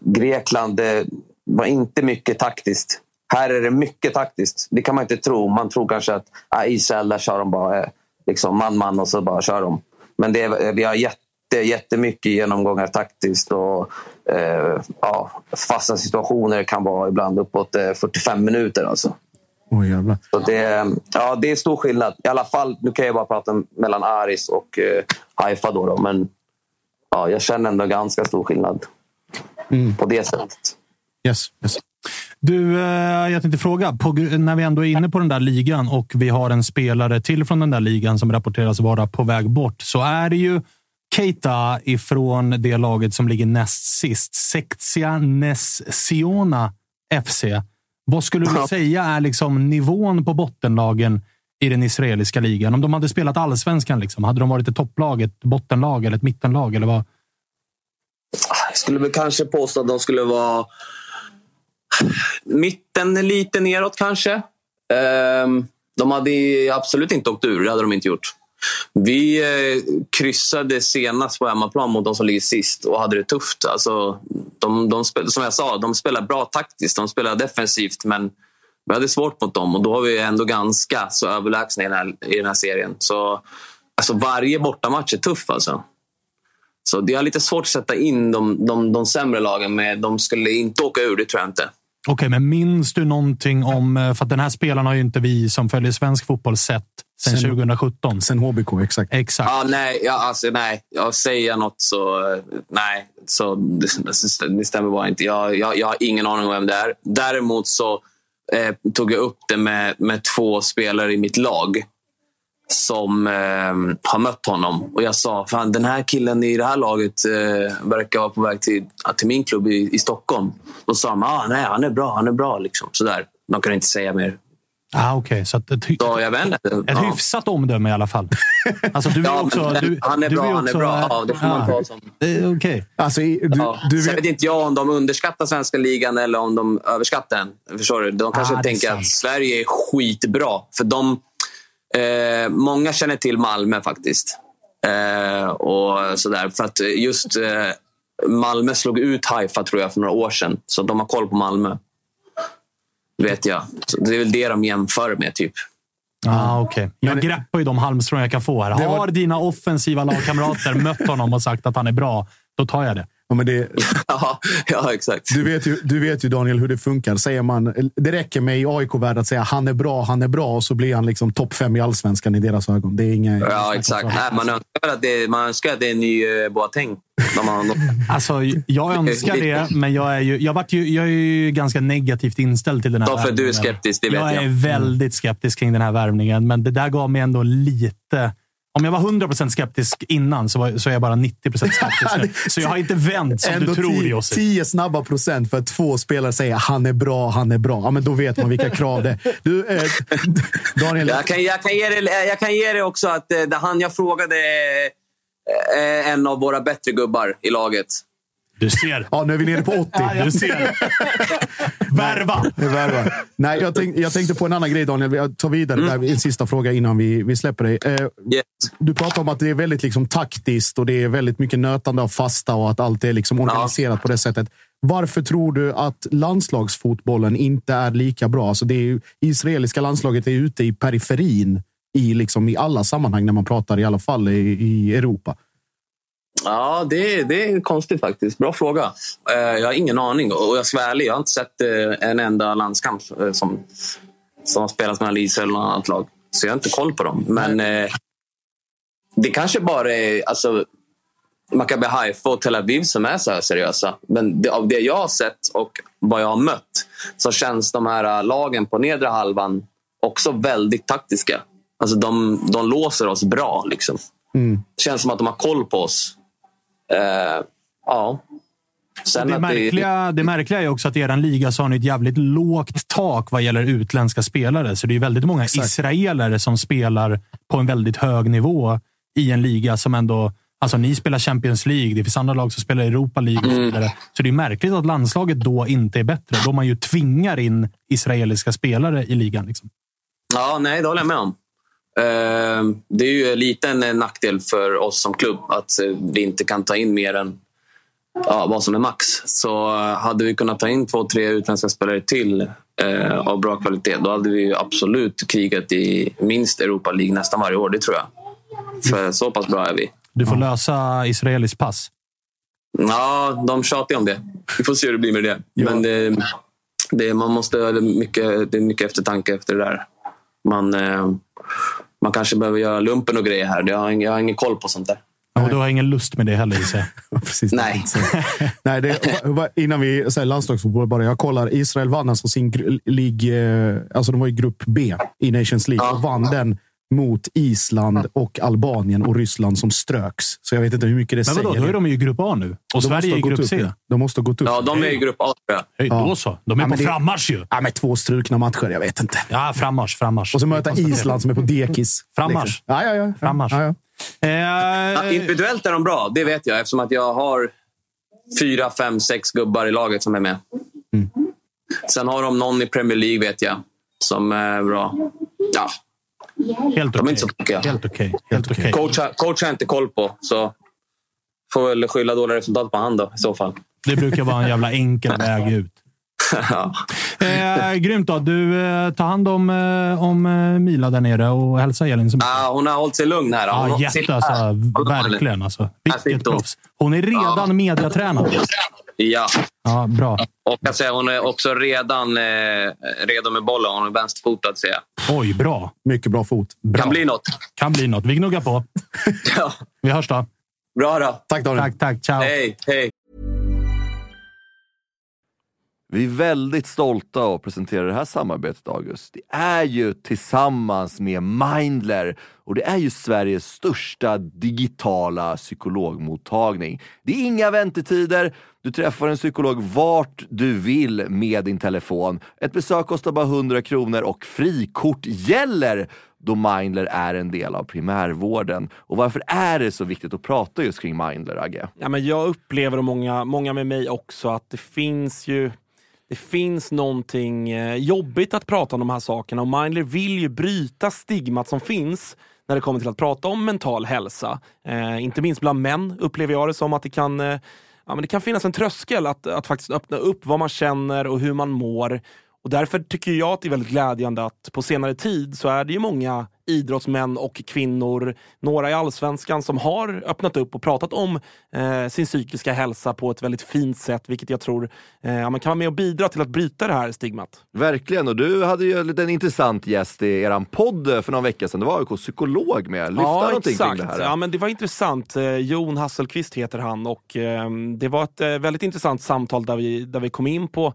Grekland det var inte mycket taktiskt. Här är det mycket taktiskt. Det kan man inte tro. Man tror kanske att ah, Israel, där kör de bara eh, liksom man man och så bara kör de. Men det vi har jätte, jättemycket genomgångar taktiskt och eh, ja, fasta situationer kan vara ibland uppåt eh, 45 minuter. Alltså. Jävlar. Så det, ja, det är stor skillnad. I alla fall, nu kan jag bara prata mellan Aris och eh, Haifa. Då, då, men ja, jag känner ändå ganska stor skillnad på det sättet. Yes, yes. Du, eh, jag tänkte fråga. På, när vi ändå är inne på den där ligan och vi har en spelare till från den där ligan som rapporteras vara på väg bort, så är det ju Keita ifrån det laget som ligger näst sist. Sektia Nessiona FC. Vad skulle du säga är liksom nivån på bottenlagen i den israeliska ligan? Om de hade spelat allsvenskan, liksom, hade de varit ett topplag, ett bottenlag eller ett mittenlag? Eller vad? Jag skulle väl kanske påstå att de skulle vara mitten lite neråt kanske. Ehm, De hade absolut inte åkt ur, det hade de inte gjort. Vi eh, kryssade senast på hemmaplan mot de som ligger sist och hade det tufft. Alltså, de, de, spel- som jag sa, de spelar bra taktiskt, de spelar defensivt men vi hade svårt mot dem och då var vi ändå ganska så överlägsna i den här, i den här serien. Så alltså, varje bortamatch är tuff alltså. Så det är lite svårt att sätta in de, de, de sämre lagen men De skulle inte åka ur, det tror jag inte. Okej, men minns du någonting om... eh, För att den här spelaren har ju inte vi som följer svensk fotboll sett sedan Sen- 2017. Sen HBK, exakt. Exakt. Ja, nej, ja, alltså, nej. Jag säger något så... eh, Nej, så det, det- det stämmer bara inte. Jag, jag, jag har ingen aning om vem det är. Däremot så eh, tog jag upp det med, med två spelare i mitt lag som eh, har mött honom. Och Jag sa fan den här killen i det här laget eh, verkar vara på väg till, till min klubb i, i Stockholm. Då sa de ah, nej, han är bra. Han är bra. Liksom. Sådär. De kan inte säga mer. Ah, Okej, så att ett, Så jag vet inte. ett Ja. hyfsat omdöme i alla fall. Alltså, du är Ja, också, men du, han är du bra. Han är bra. Ja, det får man Ah, ta som... Okej. Alltså, du, Ja. du Sen vet, inte jag om de underskattar svenska ligan eller om de överskattar den. Förstår du? De kanske Ah, är tänker att Sverige är skitbra. För de, eh, många känner till Malmö faktiskt. Eh, och sådär. För att just eh, Malmö slog ut Haifa tror jag för några år sedan. Så de har koll på Malmö. Vet jag. Så det är väl det de jämför med. typ. Ah, okay. Jag greppar ju de halmstrån jag kan få här. Har dina offensiva lagkamrater mött honom och sagt att han är bra, då tar jag det. Ja, men det, Ja, ja exakt. du, vet ju, du vet ju, Daniel, hur det funkar. Säger man, det räcker med i AIK-värld att säga han är bra, han är bra och så blir han liksom topp fem i allsvenskan i deras ögon. Det är inga... Ja, exakt. Nej, man, önskar att det, man önskar att det är en ny eh, Boateng. Alltså, jag önskar det, men jag är ju, jag vart ju, jag är ju ganska negativt inställd till den här är du värvningen. skeptisk, det vet jag. jag. är väldigt skeptisk kring den här värvningen, men det där gav mig ändå lite... Om jag var 100% skeptisk innan så, var, så är jag bara 90% skeptisk nu. Så jag har inte vänt som Ändå du tror, tio, Josip. tio snabba procent för att två spelare säger han är bra, han är bra. Ja, men då vet man vilka krav det är. Du, eh, Daniel, Jag kan, jag, kan ge det, jag kan ge det också att eh, det han jag frågade är eh, en av våra bättre gubbar i laget. Du ser. ja, nu är vi nere på 80. Du ser. Värva! Värre. Nej, jag, tänk, jag tänkte på en annan grej, Daniel. Jag tar vidare Mm. där, en sista fråga innan vi, vi släpper dig. Eh, Yes. du pratar om att det är väldigt liksom, taktiskt och det är väldigt mycket nötande av fasta och att allt är liksom organiserat på det sättet. Varför tror du att landslagsfotbollen inte är lika bra? Alltså det är ju, israeliska landslaget är ute i periferin i, liksom, i alla sammanhang när man pratar, i alla fall i, i Europa. Ja, det, det är konstigt faktiskt. Bra fråga. Eh, Jag har ingen aning. Och jag ska vara ärlig, jag har inte sett eh, en enda landskamp eh, som, som har spelats mellan Israel och något annat lag. Så jag har inte koll på dem. Men eh, det kanske bara är alltså, Maccabi Haifa och Tel Aviv som är så här seriösa. Men det, av det jag har sett och vad jag har mött så känns de här lagen på nedre halvan också väldigt taktiska. Alltså de, de låser oss bra. Liksom. Det känns som att de har koll på oss. Eh, ja. Sen Det märkliga, det märkliga är också att i er liga så har ni ett jävligt lågt tak vad gäller utländska spelare. Så det är väldigt många israeler som spelar på en väldigt hög nivå i en liga som ändå Alltså, ni spelar Champions League, det finns andra lag som spelar Europa League och så vidare. Så det är märkligt att landslaget då inte är bättre, då man ju tvingar in israeliska spelare i ligan. Liksom. Ja, nej, det håller jag med om. Eh, Det är ju en liten nackdel för oss som klubb att eh, vi inte kan ta in mer än ja, vad som är max. Så eh, hade vi kunnat ta in två, tre utländska spelare till eh, av bra kvalitet, då hade vi absolut krigat i minst Europa League nästan varje år. Det tror jag. För så pass bra är vi. Du får lösa israeliskt pass. Ja, de tjatar om det. Vi får se hur det blir med det. Ja. Men det, det, man måste, det, mycket, det är mycket eftertanke efter det där. Man, eh, man kanske behöver göra lumpen och grejer här. Jag har, ingen, jag har ingen koll på sånt där. Och du har ingen lust med det heller, gissar jag. Precis. Nej. Nej, det, innan vi säger landslagsfotboll bara. Jag kollar. Israel vann alltså sin League, eh, alltså de var i grupp B i Nations League Ja. och vann den mot Island och Albanien och Ryssland som ströks. Så jag vet inte hur mycket det Men vadå, säger. då är de ju i grupp A nu. Och De måste Sverige i gått grupp upp, C. ja. De måste ha gått upp. Ja, de är i grupp A, jag. Hej, Ja. Då så. De är Ja, på men det- frammarsch ju. Ja, med två strukna matcher. Jag vet inte. Ja, frammarsch. frammarsch. Och så möta Island som är på dekis. Frammarsch. Liksom. Ja, ja, ja. Frammarsch. Ja, ja. Ja, Eh, individuellt är de bra, det vet jag. Eftersom att jag har fyra, fem, sex gubbar i laget som är med. Sen har de någon i Premier League, vet jag, som är bra. Ja, helt de är okej. inte så tokiga. Helt okej. Helt okej. Coach, har- coach har jag inte koll på, så får väl skylla dåliga resultat på han då, i så fall. Det brukar vara en jävla enkel väg ut. ja. Eh, grymt då. Du, eh, tar hand om, eh, om eh, Mila där nere och hälsa Elin så mycket. Ah, hon har hållit sig lugn här. Ja, Hon jätte sitter alltså. Verkligen alltså. Vilket proffs. Hon är redan mediatränad. Ja, Ja, bra. och jag säger, hon är också redan eh, redo med bollen. Hon är vänsterfotad, ser jag. Oj, bra. Mycket bra fot. bra. Kan bli något. Kan bli något. Vi gnuggar på. Ja. Vi hörs då. Bra då. Tack Daniel. Tack, tack. Ciao. Hej, hej. Vi är väldigt stolta att presentera det här samarbetet, August. Det är ju tillsammans med Mindler och det är ju Sveriges största digitala psykologmottagning. Det är inga väntetider. Du träffar en psykolog vart du vill med din telefon. Ett besök kostar bara 100 kronor och frikort gäller då Mindler är en del av primärvården. Och varför är det så viktigt att prata just kring Mindler, Agge? Ja, men jag upplever, och många, många med mig också, att det finns ju det finns någonting eh, jobbigt att prata om de här sakerna och Mindler vill ju bryta stigmat som finns när det kommer till att prata om mental hälsa. Eh, inte minst bland män upplever jag det som att det kan, eh, ja, men det kan finnas en tröskel att, att faktiskt öppna upp vad man känner och hur man mår. Och därför tycker jag att det är väldigt glädjande att på senare tid så är det ju många idrottsmän och kvinnor, några i allsvenskan, som har öppnat upp och pratat om eh, sin psykiska hälsa på ett väldigt fint sätt, vilket jag tror eh, ja, man kan vara med och bidra till att bryta det här stigmat. Verkligen, och du hade ju en liten intressant gäst i eran podd för några veckor sedan. Det var AIKs psykolog med. Lyfta någonting kring det här. Ja, men det var intressant. Eh, Jon Hasselqvist heter han och eh, det var ett eh, väldigt intressant samtal där vi, där vi kom in på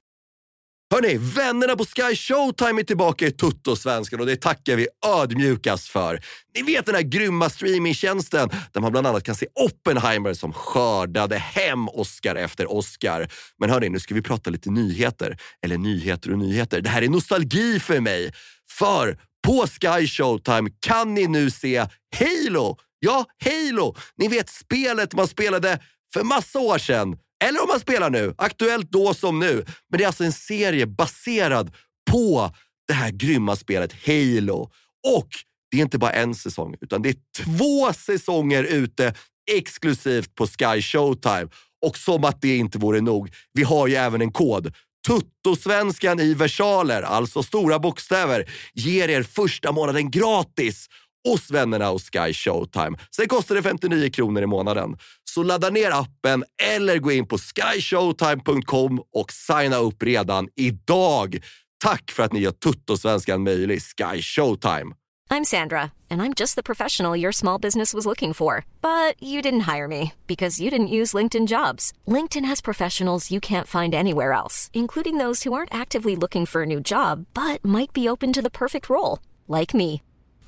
Hörni, vännerna på Sky Showtime är tillbaka i Tuttosvenskan och det tackar vi ödmjukast för. Ni vet den här grymma streamingtjänsten där man bland annat kan se Oppenheimer som skördade hem Oscar efter Oscar. Men hörni, nu ska vi prata lite nyheter. Eller nyheter och nyheter. Det här är nostalgi för mig. För på Sky Showtime kan ni nu se Halo. Ja, Halo! Ni vet spelet man spelade för massa år sedan. Eller om man spelar nu. Aktuellt då som nu. Men det är alltså en serie baserad på det här grymma spelet Halo. Och det är inte bara en säsong, utan det är två säsonger ute exklusivt på Sky Showtime. Och som att det inte vore nog, vi har ju även en kod. Tuttosvenskan i versaler, alltså stora bokstäver, ger er första månaden gratis hos vännerna hos Sky Showtime. Sen kostar det 59 kronor i månaden. Så ladda ner appen eller gå in på skyshowtime.com och signa upp redan idag. Tack för att ni gör Tuttosvenskan möjlig, Sky Showtime. I'm Sandra, and I'm just the professional your small business was looking for. But you didn't hire me because you didn't use LinkedIn jobs. LinkedIn has professionals you can't find anywhere else, including those who aren't actively looking for a new job but might be open to the perfect role, like me.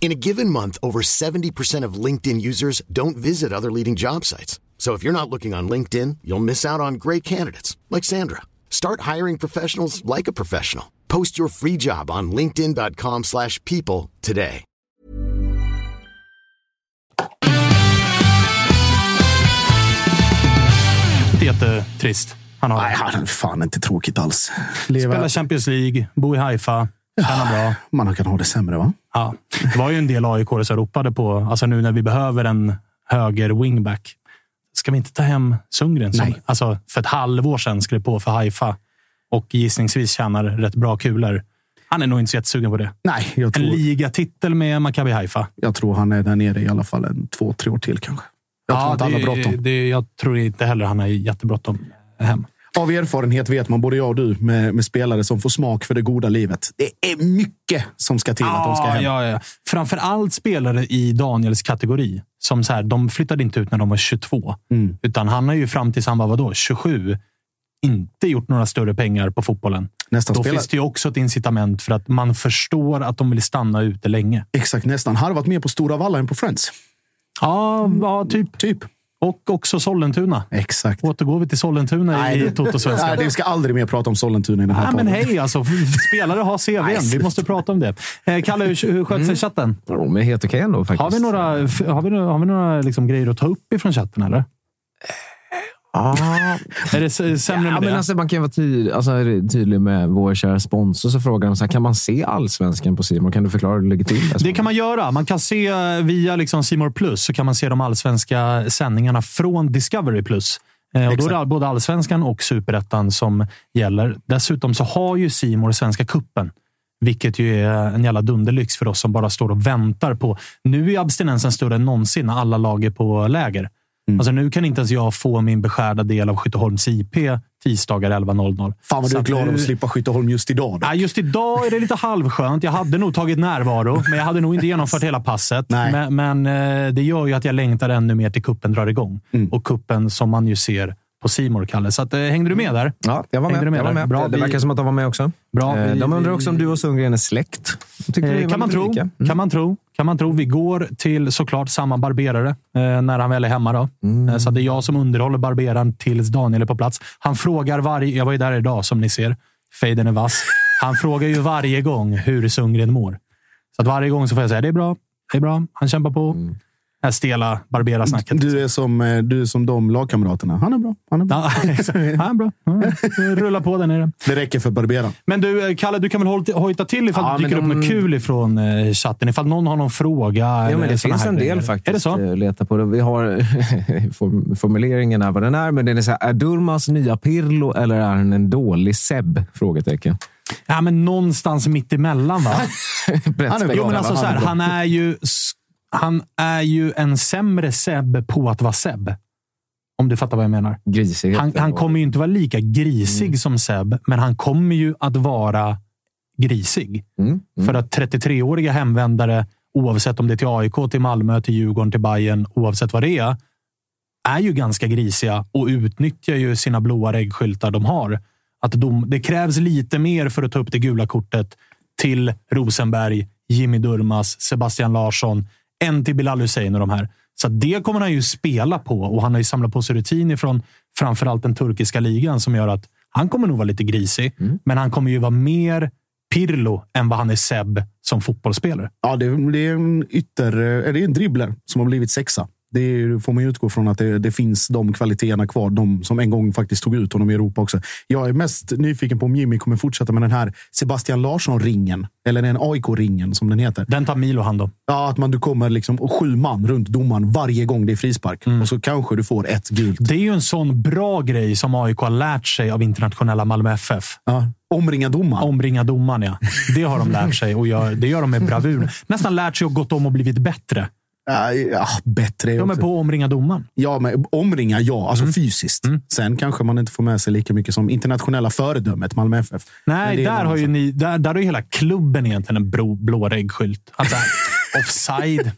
In a given month, over 70% of LinkedIn users don't visit other leading job sites. So if you're not looking on LinkedIn, you'll miss out on great candidates like Sandra. Start hiring professionals like a professional. Post your free job on linkedin.com/people slash people today. Inte jättetrist. Han har Nej, han är fan inte tråkigt alls. Spela Champions League, bo i Haifa, tjäna bra. man kan ha det sämre, va? Ja. Det var ju en del aik som ropade på, alltså nu när vi behöver en höger wingback. Ska vi inte ta hem Sundgren? Som, Nej. alltså, för ett halvår sedan skrev på för Haifa och gissningsvis tjänar rätt bra kulor. Han är nog inte så jättesugen på det. Nej, jag En tror, ligatitel med Maccabi Haifa. jag tror han är där nere i alla fall en två, tre år till kanske. Jag tror inte han har bråttom. jag tror inte heller han har jättebråttom hem. Av erfarenhet vet man, både jag och du, med, med spelare som får smak för det goda livet. Det är mycket som ska till att de ska Ja, hem. ja, ja. Framför allt spelare i Daniels kategori. Som så här, de flyttade inte ut när de var 22. Mm. Utan han har ju fram tills han var vadå, 27 inte gjort några större pengar på fotbollen. Nästan Då spelat, finns det ju också ett incitament för att man förstår att de vill stanna ute länge. exakt, nästan harvat mer på Stora Valla än på Friends. Ja, ja typ. Typ. Och också Sollentuna. Exakt. Återgår vi till Sollentuna i det- Toto-svenskan? Nej, det ska aldrig mer prata om Sollentuna i den här Nej, men podden. hej alltså. Spelare har CVn. Vi måste prata om det. Eh, Kalle, hur, hur sköt sig chatten? Jo, men helt okej ändå faktiskt. Har vi några, har vi, några- har vi några liksom grejer att ta upp ifrån chatten? Eller? Ja, Är det sämre ja, med men det? alltså, man kan vara tydlig, alltså, tydlig med vår kära sponsor. Så frågar de så här, kan man se allsvenskan på Simon? Kan du förklara hur det ligger till? Det kan man göra. Man kan se eh, via liksom More Plus så kan man se de allsvenska sändningarna från Discovery Plus. Eh, Och då är det både allsvenskan och superettan som gäller. Dessutom så har ju More Svenska Kuppen vilket ju är en jävla dunderlyx för oss som bara står och väntar på... Nu är abstinensen större än någonsin när alla lag är på läger. Alltså nu kan inte ens jag få min beskärda del av Skytteholms IP tisdagar 11.00. Fan vad du är glad nu- att slippa Skytteholm just idag. Ja, just idag är det lite halvskönt. Jag hade nog tagit närvaro, men jag hade nog inte genomfört hela passet. Nej. Men, men eh, det gör ju att jag längtar ännu mer till kuppen drar igång. Mm. Och kuppen som man ju ser på Simor Kalle. Så att, eh, hängde du med där? Ja, jag var med. med jag var med. Bra, det, vi- verkar som att de var med också. Bra, Eh, vi- de undrar också om du och Sundgren är släkt. Eh, kan man tro. Mm. Kan man tro. Kan man tro. Vi går till såklart samma barberare eh, när han väl är hemma. Då. Mm. Eh, så det är jag som underhåller barberaren tills Daniel är på plats. Han frågar varje... Jag var ju där idag, som ni ser. Fejden är vass. Han frågar ju varje gång hur Sundgren mår. Så att varje gång så får jag säga det är bra. Det är bra. Han kämpar på. Mm. Här stela barbera-snacket. Du är, som, eh, du är som de lagkamraterna. Han är bra. Han är bra. Ja. Han är bra. Rulla på där nere. Det räcker för barberaren. Men du, eh, Kalle, du kan väl hojta- till ifall Ja, det dyker men upp något de- kul ifrån eh, chatten. Ifall någon har någon fråga. Ja, eller men det finns här en del grejer. faktiskt Är det så? leta på. Det. Vi har form- formuleringen är vad den är, men det är så här, är Durmas nya Pirlo eller är han en dålig Seb? Frågetecken. Ja, men någonstans mitt emellan, va? Han är jo, men alltså, så här, han, är ju, han är ju en sämre Seb på att vara Seb. Om du fattar vad jag menar. Han, han kommer ju inte vara lika grisig Mm. som Seb, men han kommer ju att vara grisig. Mm, mm. För att 33-åriga hemvändare, oavsett om det är till AIK, till Malmö, till Djurgården, till Bayern, oavsett vad det är, är ju ganska grisiga och utnyttjar ju sina blåa reggskyltar de har. Att de, det krävs lite mer för att ta upp det gula kortet till Rosenberg, Jimmy Durmas, Sebastian Larsson, än till Bilal Hussein och de här. Så det kommer han ju spela på och han har ju samlat på sig rutin ifrån framförallt den turkiska ligan som gör att han kommer nog vara lite grisig, men han kommer ju vara mer Pirlo än vad han är Seb som fotbollsspelare. Ja, det, är- är en ytter... Är det en dribbler som har blivit sexa? Det får man utgå från att det, det finns de kvaliteterna kvar. De som en gång faktiskt tog ut honom i Europa också. Jag är mest nyfiken på om Jimmy kommer fortsätta med den här Sebastian Larsson-ringen. Eller den AIK-ringen som den heter. Den tar Milo hand om. Ja, att man, du kommer liksom och sju man runt domaren varje gång det är frispark. Och så kanske du får ett gult. Det är ju en sån bra grej som AIK har lärt sig av internationella Malmö FF. Ja. Omringa domaren. Omringa domaren, ja. Det har de lärt sig och gör, det gör de med bravur. Nästan lärt sig och gått om och blivit bättre. Ja, ja, bättre. är också- på att omringa domaren. Ja, men omringa, ja. Alltså fysiskt. Sen kanske man inte får med sig lika mycket som internationella föredömet Malmö FF. Men Nej, där har, ju ni, där, där har ju hela klubben egentligen en bro, blå reggskylt. Alltså, offside.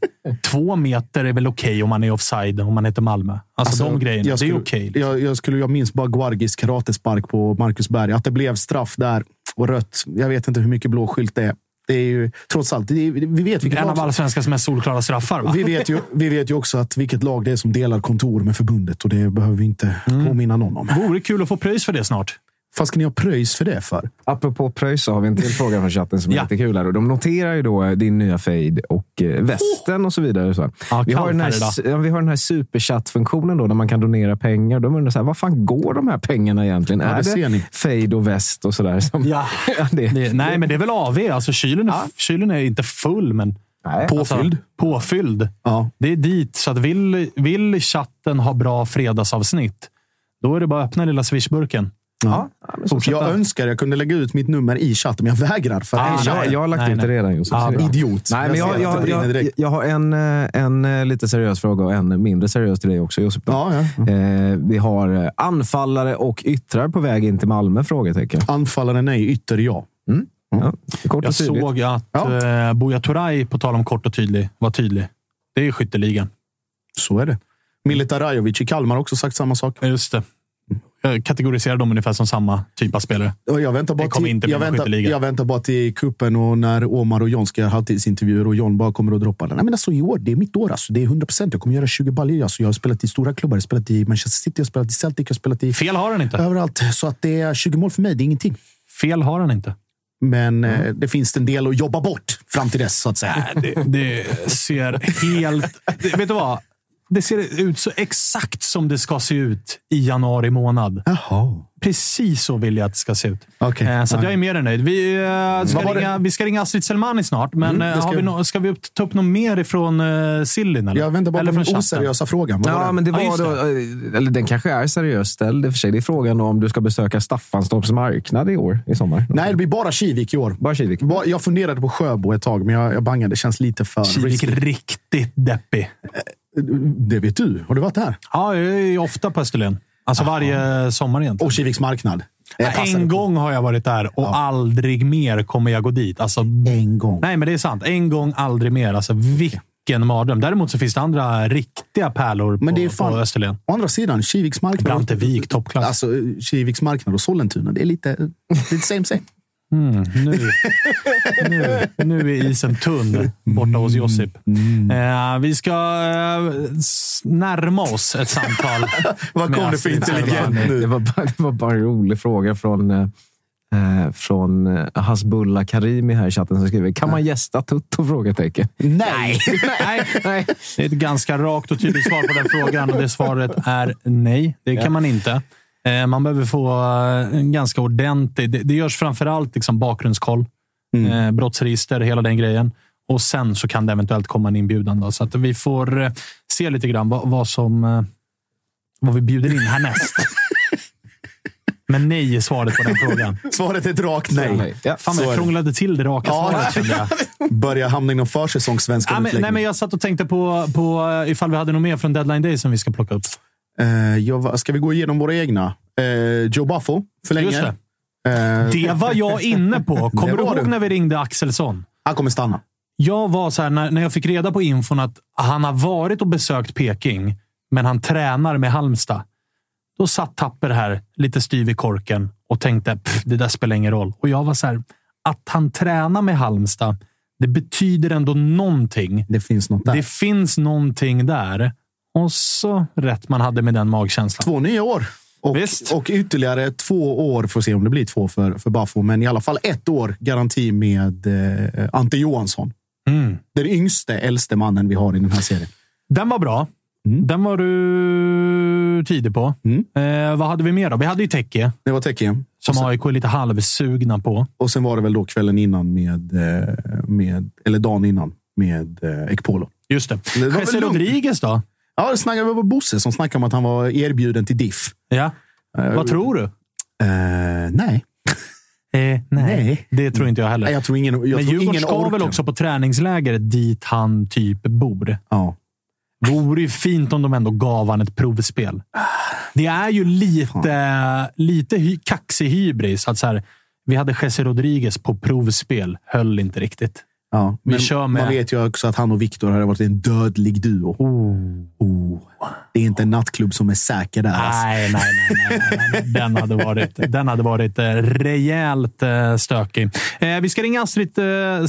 Två meter är väl okej om man är offside, om man heter Malmö. Alltså, de grejerna, jag det är skulle- okej. Jag, jag, skulle, jag minns bara Guargis karatespark på Marcus Berg. Att det blev straff där och rött. Jag vet inte hur mycket blå skylt det är. Det är ju trots allt, är, vi vet vilket En av allsvenskans mest solklara straffar, va? vi vet, ju, vi vet ju också att vilket lag det är som delar kontor med förbundet och det behöver vi inte Mm. påminna någon om. Vore kul att få pröjs för det snart. Vad ska ni ha pröjs för det för? Apropå pröjs så har vi en till fråga från chatten som är Ja. lite kul. Här. Och de noterar ju då din nya fade och eh, västen och så vidare. Så. Ja, vi, har den här ja, vi har den här superchatt-funktionen då, där man kan donera pengar. De undrar så här, vad fan går de här pengarna egentligen? Ja, är det ser ni. fade och väst och sådär? Som, Ja. Ja, det, Det, nej, men det är väl AV. Alltså, kylen, är, kylen är inte full, men nej. Påfylld? Alltså, påfylld. Ja. Det är dit. Så att vill, vill chatten ha bra fredagsavsnitt, då är det bara att öppna lilla swishburken. Ja. Fortsätta. Jag önskar jag kunde lägga ut mitt nummer i chatten, men jag vägrar. För Ah, jag, jag har lagt Nej, ut det nej. redan. Josef. Ja, bra. Idiot. Nej, men jag, jag, jag, jag har en, eh, en eh, lite seriös fråga och en mindre seriös till dig också, Josef. Ja, ja. Eh, vi har eh, anfallare och yttrar på väg in till Malmö? Frågetecken. Anfallaren är ytter, ja. Ja, kort Jag och tydligt. såg att Ja. eh, Buya Turay, på tal om kort och tydlig, var tydlig. Det är skytteligan. Så är det. Milita Rajovic i Kalmar har också sagt samma sak. Just det. Jag kategoriserar dem ungefär som samma typ av spelare. Och Jag väntar, bara till, jag, väntar, jag väntar bara till kuppen och när Omar och John ska göra halvtidsintervjuer och John bara kommer att droppa den. Nej, men alltså, I år, det är mitt år. Alltså. Det är 100 procent. Jag kommer göra 20 baljor. Alltså. Jag har spelat i stora klubbar. Jag har spelat i Manchester City, jag har spelat i Celtic, jag har spelat i Fel har han inte. överallt. Så att det är 20 mål för mig, det är ingenting. Fel har han inte. Men eh, det finns en del att jobba bort fram till dess, så att säga. Nej, det, det ser helt... Det, vet du vad? Det ser ut så exakt som det ska se ut i januari månad. Jaha. Precis så vill jag att det ska se ut. Okej. Eh, Så att jag är mer än nöjd. Vi, eh, ska ringa, vi ska ringa Astrid Selmani snart, men Mm, eh, ska har vi vi. nå- ska vi ta upp något mer ifrån uh, Sillin? Eller? Jag väntar bara eller på den oseriösa frågan. Vad Ja, det? men det Ja, var just då, eller den kanske är seriöst ställd i och för sig. Det är frågan om du ska besöka Staffanstorps marknad i år, i sommar. Nej, det blir bara Kivik i år. Bara Kivik. Jag funderade på Sjöbo ett tag, men jag, jag bangade. Det känns lite för Kivik risky. riktigt deppig. Det vet du. Har du varit där? Ja, jag är ofta på Österlen. Alltså varje sommar egentligen. Och Kiviks marknad. En på. gång har jag varit där och aldrig mer kommer jag gå dit. Alltså, En gång. nej, men det är sant. En gång, aldrig mer. Alltså, vilken mardröm. Däremot så finns det andra riktiga pärlor på, Men det är fan- på Österlen. Å andra sidan, Kiviks marknad. Brantevik, toppklass. Alltså, Kiviks marknad och Sollentuna. Det är lite, lite same same. Mm, nu, nu, nu är isen tunn borta hos Josip. Eh, vi ska eh, närma oss ett samtal. Vad kom det för intelligent nu? Det var, bara, det var bara en rolig fråga från, eh, eh, från eh, Hasbulla Karimi här i chatten som skriver Kan man gästa Tutto? Frågetecken. Nej! nej, nej. Det är ett ganska rakt och tydligt svar på den frågan och det svaret är nej. Det kan man inte. Eh, Man behöver få eh, en ganska ordentlig... Det, det görs framförallt liksom bakgrundskoll, eh, brottsregister, hela den grejen. Och sen så kan det eventuellt komma en inbjudan. Då, så att vi får se lite grann vad, vad som vad vi bjuder in härnäst. Men nej är svaret på den frågan. Svaret är ett rakt nej. Ja, Fan, jag krånglade till det raka Ja. svaret. Börjar hamna inom försäsongssvenska Ja, men, nej, men jag satt och tänkte på, på ifall vi hade något mer från Deadline Day som vi ska plocka upp. Eh, jag, ska vi gå igenom våra egna? Eh, Joe Buffo, för länge. Just det. Eh, Det var jag inne på. Kommer du ihåg du. när vi ringde Axelsson? han kommer stanna. Jag var så här, när, när jag fick reda på infon att han har varit och besökt Peking, men han tränar med Halmstad. Då satt Tapper här, lite styv i korken och tänkte "Pff, det där spelar ingen roll. Och jag var så här, att han tränar med Halmstad, det betyder ändå någonting. Det finns något där. Det finns någonting där. Och så rätt man hade med den magkänslan. Två nya år. Och, Visst. och ytterligare två år, får se om det blir två för, för Buffo, men i alla fall ett år garanti med eh, Ante Johansson. Mm. Den yngste, äldste mannen vi har i den här serien. Den var bra. Mm. Den var du tidig på. Mm. Eh, vad hade vi mer då? Vi hade ju Teke, Det var tecken. som AIK är lite halvsugna på. Och sen var det väl då kvällen innan med, eh, med eller dagen innan med eh, Ekpolo. Just det. Det Jesse. Rodriguez då? Ja, det snackade vi Bosse som snackade om att han var erbjuden till Diff. Ja. Eh, Vad tror du? Eh, nej. Eh, Nej. Det tror inte jag heller. Nej, jag tror ingen, jag Men tror Djurgården ingen ska orkar. väl också på träningsläger dit han typ bor. Ja. Vore ju fint om de ändå gav han ett provspel. Det är ju lite, lite hy, kaxig hybris. Att så här, vi hade Jesse Rodriguez på provspel. Höll inte riktigt. Ja, men Man vet ju också att han och Viktor hade varit en dödlig duo. Oh. Det är inte en nattklubb som är säker där. alltså. Nej, nej, nej, nej, nej, nej. Den hade varit, den hade varit eh, rejält eh, stökig. Eh, vi ska ringa Astrid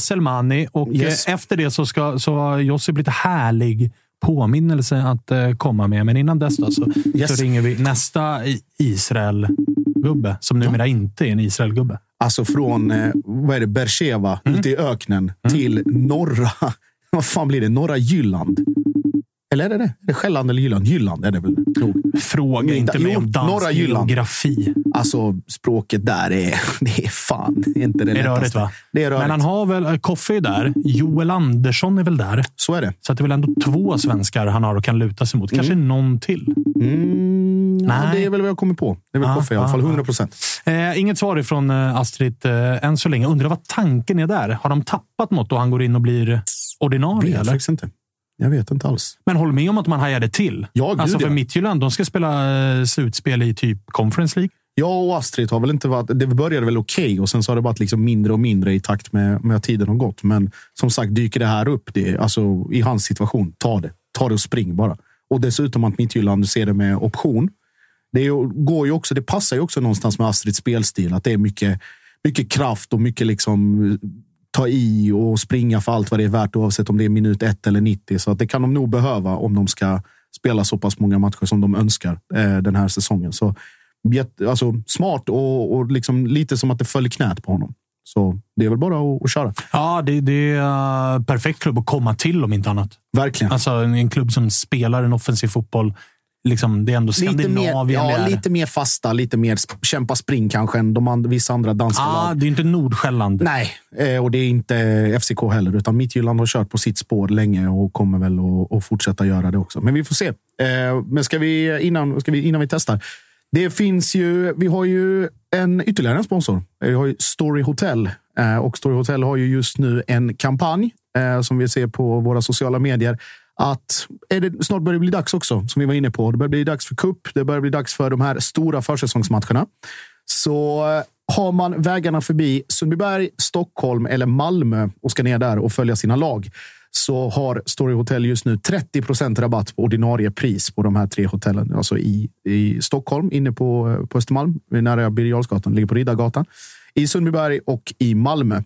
Selmani och Yes. efter det så, ska, så har Josip lite härlig påminnelse att komma med. Men innan dess då, så, Yes. så ringer vi nästa Israel-gubbe som numera inte är en Israel-gubbe. Alltså från eh, vad är det, Beersheva, ute i öknen, till norra... Vad fan blir det? Norra Jylland? Eller är det det? Är det Själland eller Jylland? Jylland är det väl nog. Fråga inte mig om dansk norra Jylland. geografi. Alltså språket där är, det är fan inte det, Det är lättaste. rörigt, va? Det är rörigt. Men han har väl... eh, Koffe är där. Joel Andersson är väl där. Så är det. Så det är väl ändå två svenskar han har och kan luta sig mot. Kanske någon till. Mm, Nej. det är väl vad jag kommer på. Det är väl Ah, Koffe i alla ah, fall. ah. 100 procent. Eh, inget svar ifrån eh, Astrid eh, än så länge. Undrar vad tanken är där. Har de tappat något och han går in och blir ordinarie? vet Eller? faktiskt inte. Jag vet inte alls. Men håll med om att man hajade till. Ja, gud, alltså för ja. Midtjylland, de ska spela eh, slutspel i typ Conference League. Jag och Astrid har väl inte varit... Det började väl okej och sen så har det varit liksom mindre och mindre i takt med, med att tiden har gått. Men som sagt, dyker det här upp det, alltså, i hans situation, ta det. Ta det och spring bara. Och dessutom att Midtjylland ser det med option. Det, går ju också, det passar ju också någonstans med Astrids spelstil. Att det är mycket, mycket kraft och mycket liksom eh, ta i och springa för allt vad det är värt oavsett om det är minut 1 eller 90. Så att det kan de nog behöva om de ska spela så pass många matcher som de önskar eh, den här säsongen. Så alltså, smart och, och liksom lite som att det föll knät på honom. Så det är väl bara att, att köra. Ja, det, det är uh, perfekt klubb att komma till om inte annat. Verkligen. Alltså en klubb som spelar en offensiv fotboll. Liksom, det är ändå Lite mer, Skandinavien. ja, lite mer fasta, lite mer kämpa spring kanske än de and, vissa andra danska ah, lag. det är inte Nordsjälland. Nej, eh, och det är inte FCK heller, utan Midtjylland har kört på sitt spår länge och kommer väl att, fortsätta göra det också. Men vi får se. Eh, Men ska vi, innan, ska vi, innan vi testar. Det finns ju, vi har ju en ytterligare en sponsor. Vi har ju Story Hotel Eh, och Story Hotel har ju just nu en kampanj eh, som vi ser på våra sociala medier. Att är det, snart börjar det bli dags också, som vi var inne på. Det börjar bli dags för cup. Det börjar bli dags för de här stora försäsongsmatcherna. Så eh, har man vägarna förbi Sundbyberg, Stockholm eller Malmö och ska ner där och följa sina lag så har Story Hotel just nu 30% rabatt på ordinarie pris på de här tre hotellen. Alltså i, i Stockholm, inne på, eh, på Östermalm, nära Birger Jarlsgatan, ligger på Riddargatan. I Sundbyberg och i Malmö.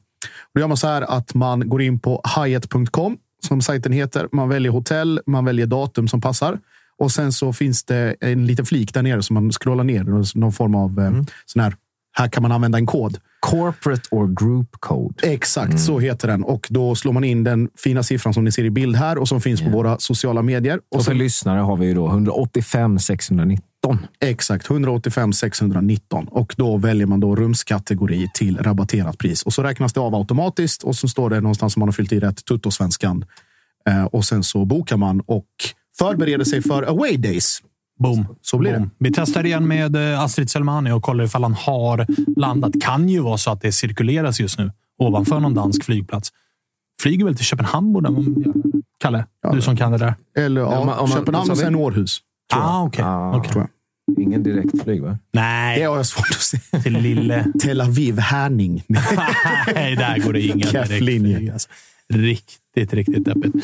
Då gör man så här att man går in på hyatt.com som sajten heter. Man väljer hotell, man väljer datum som passar. Och sen så finns det en liten flik där nere som man scrollar ner. Någon form av mm. sån här. Här kan man använda en kod. Corporate or group code. Exakt, så heter den. Och då slår man in den fina siffran som ni ser i bild här och som finns på våra sociala medier. Och för sen- lyssnare har vi ju då 185 619. Exakt, 185 619. Och då väljer man då rumskategori till rabatterat pris. Och så räknas det av automatiskt och så står det någonstans som man har fyllt i rätt tuttosvenskan. Eh, och sen så bokar man och förbereder sig för away days. Boom. Så blir Boom. Vi testar igen med eh, Astrid Selmani och kollar ifall han har landat. Kan ju vara så att det cirkuleras just nu ovanför någon dansk flygplats. Flyger väl till Köpenhamn? borde man- Kalle, du som kan det där. Eller ja, Om man- om man- Köpenhamn så och sen Århus. Ah, okej. Ah. Okej. Tror jag. Ingen direktflyg, va? Det Nej, har jag svårt att se. till lille... Tel Aviv, Härning. Nej, där går det inga direktflyg. Alltså. Riktigt, riktigt deppigt.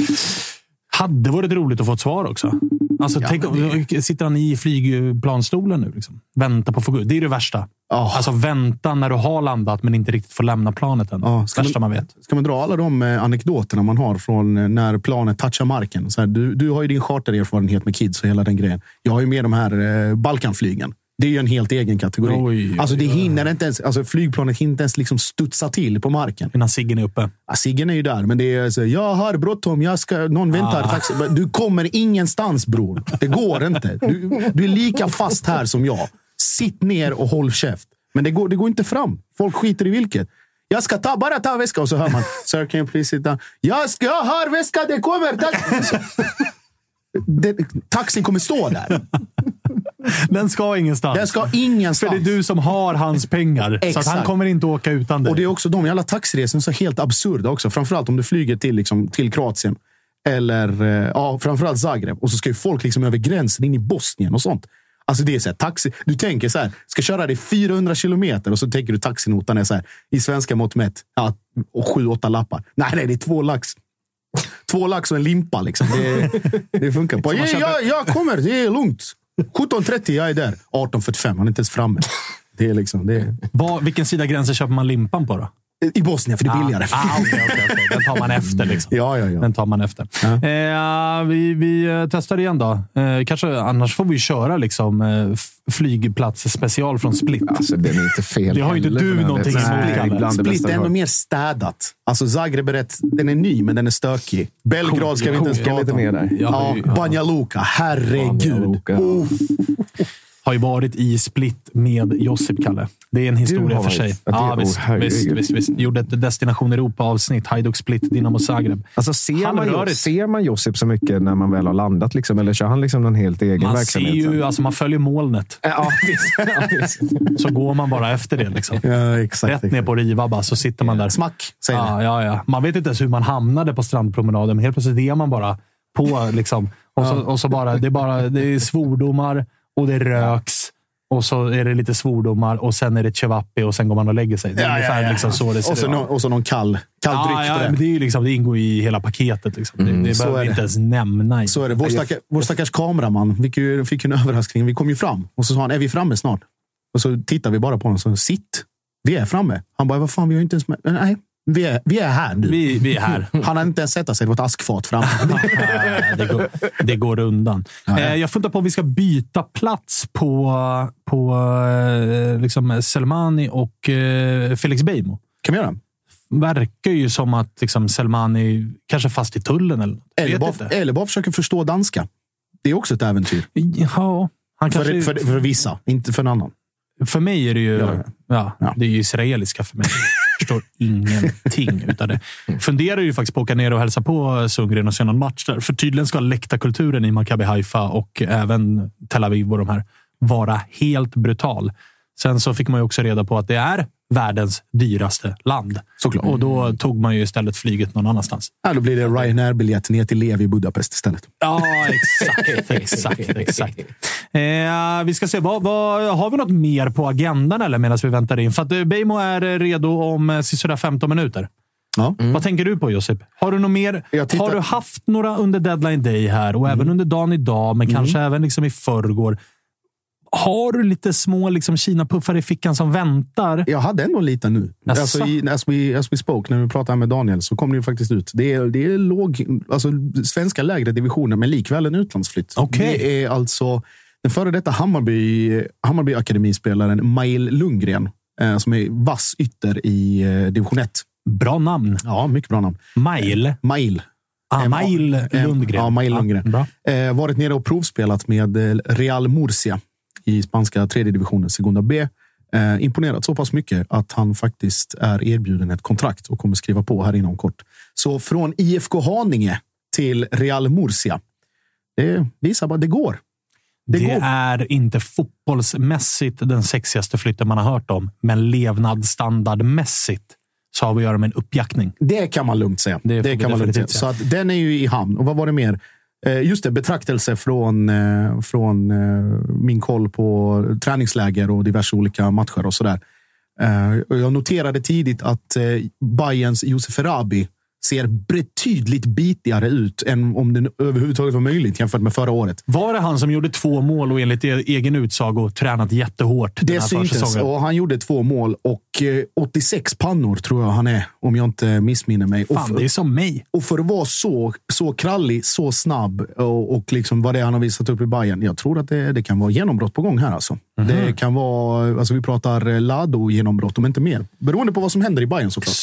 Hade varit roligt att få ett svar också. Alltså, tänk, om- sitter han i flygplanstolen nu? Liksom? Vänta på att få gå ut. Det är det värsta. Ja. Alltså vänta när du har landat men inte riktigt får lämna planet än. Ja, ska värsta man vet. Ska man dra alla de eh, anekdoterna man har från eh, när planet touchar marken? Så här, du, du har ju din chartererfarenhet med kids och hela den grejen. Jag har ju med de här eh, Balkanflygen. Det är ju en helt egen kategori. Oj, alltså, det oj, oj. hinner inte ens, alltså, flygplanet hinner inte ens liksom studsa till på marken. Innan ciggen är uppe. Ja, Siggen är ju där, men det är så, jag har bråttom, jag ska, någon väntar. Ah. Taxi. Du kommer ingenstans bror. Det går inte. Du, du är lika fast här som jag. Sitt ner och håll käft. Men det går, det går inte fram. Folk skiter i vilket. Jag ska ta, bara ta väska och så hör man. Sir, can you please sit down? Jag, ska, jag har väska, det kommer. Så, det, taxin kommer stå där. Den ska ingenstans. Den ska ingenstans. För det är du som har hans pengar. Så Exakt. han kommer inte åka utan dig. Och det är också de jävla taxiresorna så helt absurda också. Framförallt om du flyger till, liksom, till Kroatien. Eller eh, ja, framförallt Zagreb. Och så ska ju folk liksom över gränsen in i Bosnien och sånt. Alltså det är så här, taxi. Du tänker så här, ska köra dig 400 kilometer och så tänker du taxinotan är så här, i svenska mått mätt, ja, och sju, åtta lappar. Nej, nej, det är två lax. Två lax och en limpa liksom. Det, det funkar. Så Ja, köper- jag, jag kommer, det är lugnt. 17.30, jag är där. 18.45, han är inte ens framme. Det är liksom, det är, Var, vilken sida gränsen köper man limpan på då? I Bosnien, för det är billigare. Ah, okej, okej, okej. Den tar man efter. Liksom. Ja, ja, ja. Den tar man efter. Eh, vi, vi eh, testar igen då. Eh, kanske, annars får vi köra liksom, eh, f- flygplats special från Split. Alltså, den är inte fel Det har ju inte du någonting emot, Split bästa är hört. mer städat. Alltså Zagreb är rätt, den är ny, men den är stökig. Belgrad ska vi inte ens prata om. där. Ja, Banja Luka. Herregud. Banja Luka. Uff. Har ju varit i Split med Josip, Kalle. Det är en historia för sig. Ja, Ja, visst, herregud. visst, visst, visst. Gjorde ett Destination Europa-avsnitt. Hajduk Split, Dinamo Zagreb. Alltså, ser, man, Halvrörigt. ser man Josip så mycket när man väl har landat? Liksom, eller kör han liksom någon helt egen Man ser verksamhet? ju, alltså man följer molnet. Ja, visst. Så går man bara efter det. Liksom. Ja, exakt. Rätt ner på Riva bara, så sitter man där. Smack, säger. Ja, ja, ja. Man vet inte ens hur man hamnade på strandpromenaden, men helt plötsligt är man bara på. Liksom. Och, så, och så bara, det är bara det är svordomar och det röks. Och så är det lite svordomar och sen är det cevapi och sen går man och lägger sig. Det är Ja, ungefär ja, ja. Liksom så det ser och, så någon, och så någon kall, kall Ja, dryck ja, på men det. det, är ju liksom, det ingår i hela paketet. Liksom. det, det så behöver är vi det. inte ens nämna. Så är det. Vår, stackar, vår stackars kameraman fick ju, fick ju en överraskning. Vi kom ju fram och så sa han, är vi framme snart? Och så tittar vi bara på honom och så, sitt. Vi är framme. Han bara, vad fan, vi har inte ens... Med. Nej, vi är, vi är här nu. Vi, vi är här. Han har inte ens sätta sig. Var ett askfat. Nej, det, går, det går undan. Eh, jag funderar på om vi ska byta plats på, på eh, liksom Selmani och eh, Felix Beijmo. kan vi göra? Verkar ju som att liksom, Selmani kanske är fast i tullen. Eller, något. Eller bara, försöka förstå danska. Det är också ett äventyr. Ja, han kanske, För, för, för, för vissa, inte för en annan. mig är det ju Ja, ja, Ja. det är ju israeliska för mig. Jag förstår ingenting utav det. Funderar ju faktiskt på att åka ner och hälsa på Sundgren och se någon match där. För tydligen ska läktarkulturen i Maccabi Haifa och även Tel Aviv och de här vara helt brutal. Sen så fick man ju också reda på att det är världens dyraste land. Såklart. Och då tog man ju istället flyget någon annanstans. Ja, då blir det Ryanair-biljett ner till Levi i Budapest istället. Ja, exakt. exakt, exakt. Eh, vi ska se, vad, vad, har vi något mer på agendan eller medan vi väntar in? För att eh, Beijmo är eh, redo om eh, sisådär 15 minuter. Ja. Vad tänker du på Josip? Har du något mer? Tittar- Har du haft några under deadline day här och även under dagen idag, men kanske även liksom i förrgår? Har du lite små liksom, Kina-puffar i fickan som väntar? Jag hade ändå lite nu. Alltså, i, as, we, as we spoke, när vi pratade med Daniel, så kom det ju faktiskt ut. Det är, det är låg, alltså, svenska lägre divisioner, men likväl en utlandsflytt. Okej. Det är alltså den före detta Hammarby, Hammarby akademispelaren Mail Lundgren, eh, som är vass ytter i eh, division 1. Bra namn. Ja, mycket bra namn. Mail. Mail. Ah, Eh, Mail eh, Lundgren. Ja, Mail Lundgren. bra. Eh, varit nere och provspelat med eh, Real Murcia i spanska tredje divisionen, Segunda B. Eh, imponerat så pass mycket att han faktiskt är erbjuden ett kontrakt och kommer skriva på här inom kort. Så från IFK Haninge till Real Murcia. Det visar bara att det går. Det, Det är inte fotbollsmässigt den sexigaste flytten man har hört om, men levnadsstandardmässigt så har vi att göra med en uppjackning. Det kan man lugnt säga. Det Det, kan man lugnt säga. Så att den är ju i hamn. Och vad var det mer? Eh, just det, betraktelse från, eh, från eh, min koll på träningsläger och diverse olika matcher och sådär. Jag noterade tidigt att Bayerns Josef Erabi ser betydligt bitigare ut än om det överhuvudtaget var möjligt jämfört med förra året. Var det han som gjorde två mål och enligt egen utsago tränat jättehårt Det syntes och han gjorde två mål och eh, 86 pannor tror jag han är, om jag inte missminner mig. Fan, för- det är som mig. Och för att vara så, så krallig, så snabb och, och liksom vad det är han har visat upp i Bayern. Jag tror att det, det kan vara genombrott på gång här. Alltså. Mhm. Det kan vara, alltså vi pratar eh, Lado-genombrott, om inte mer. Beroende på vad som händer i Bayern såklart.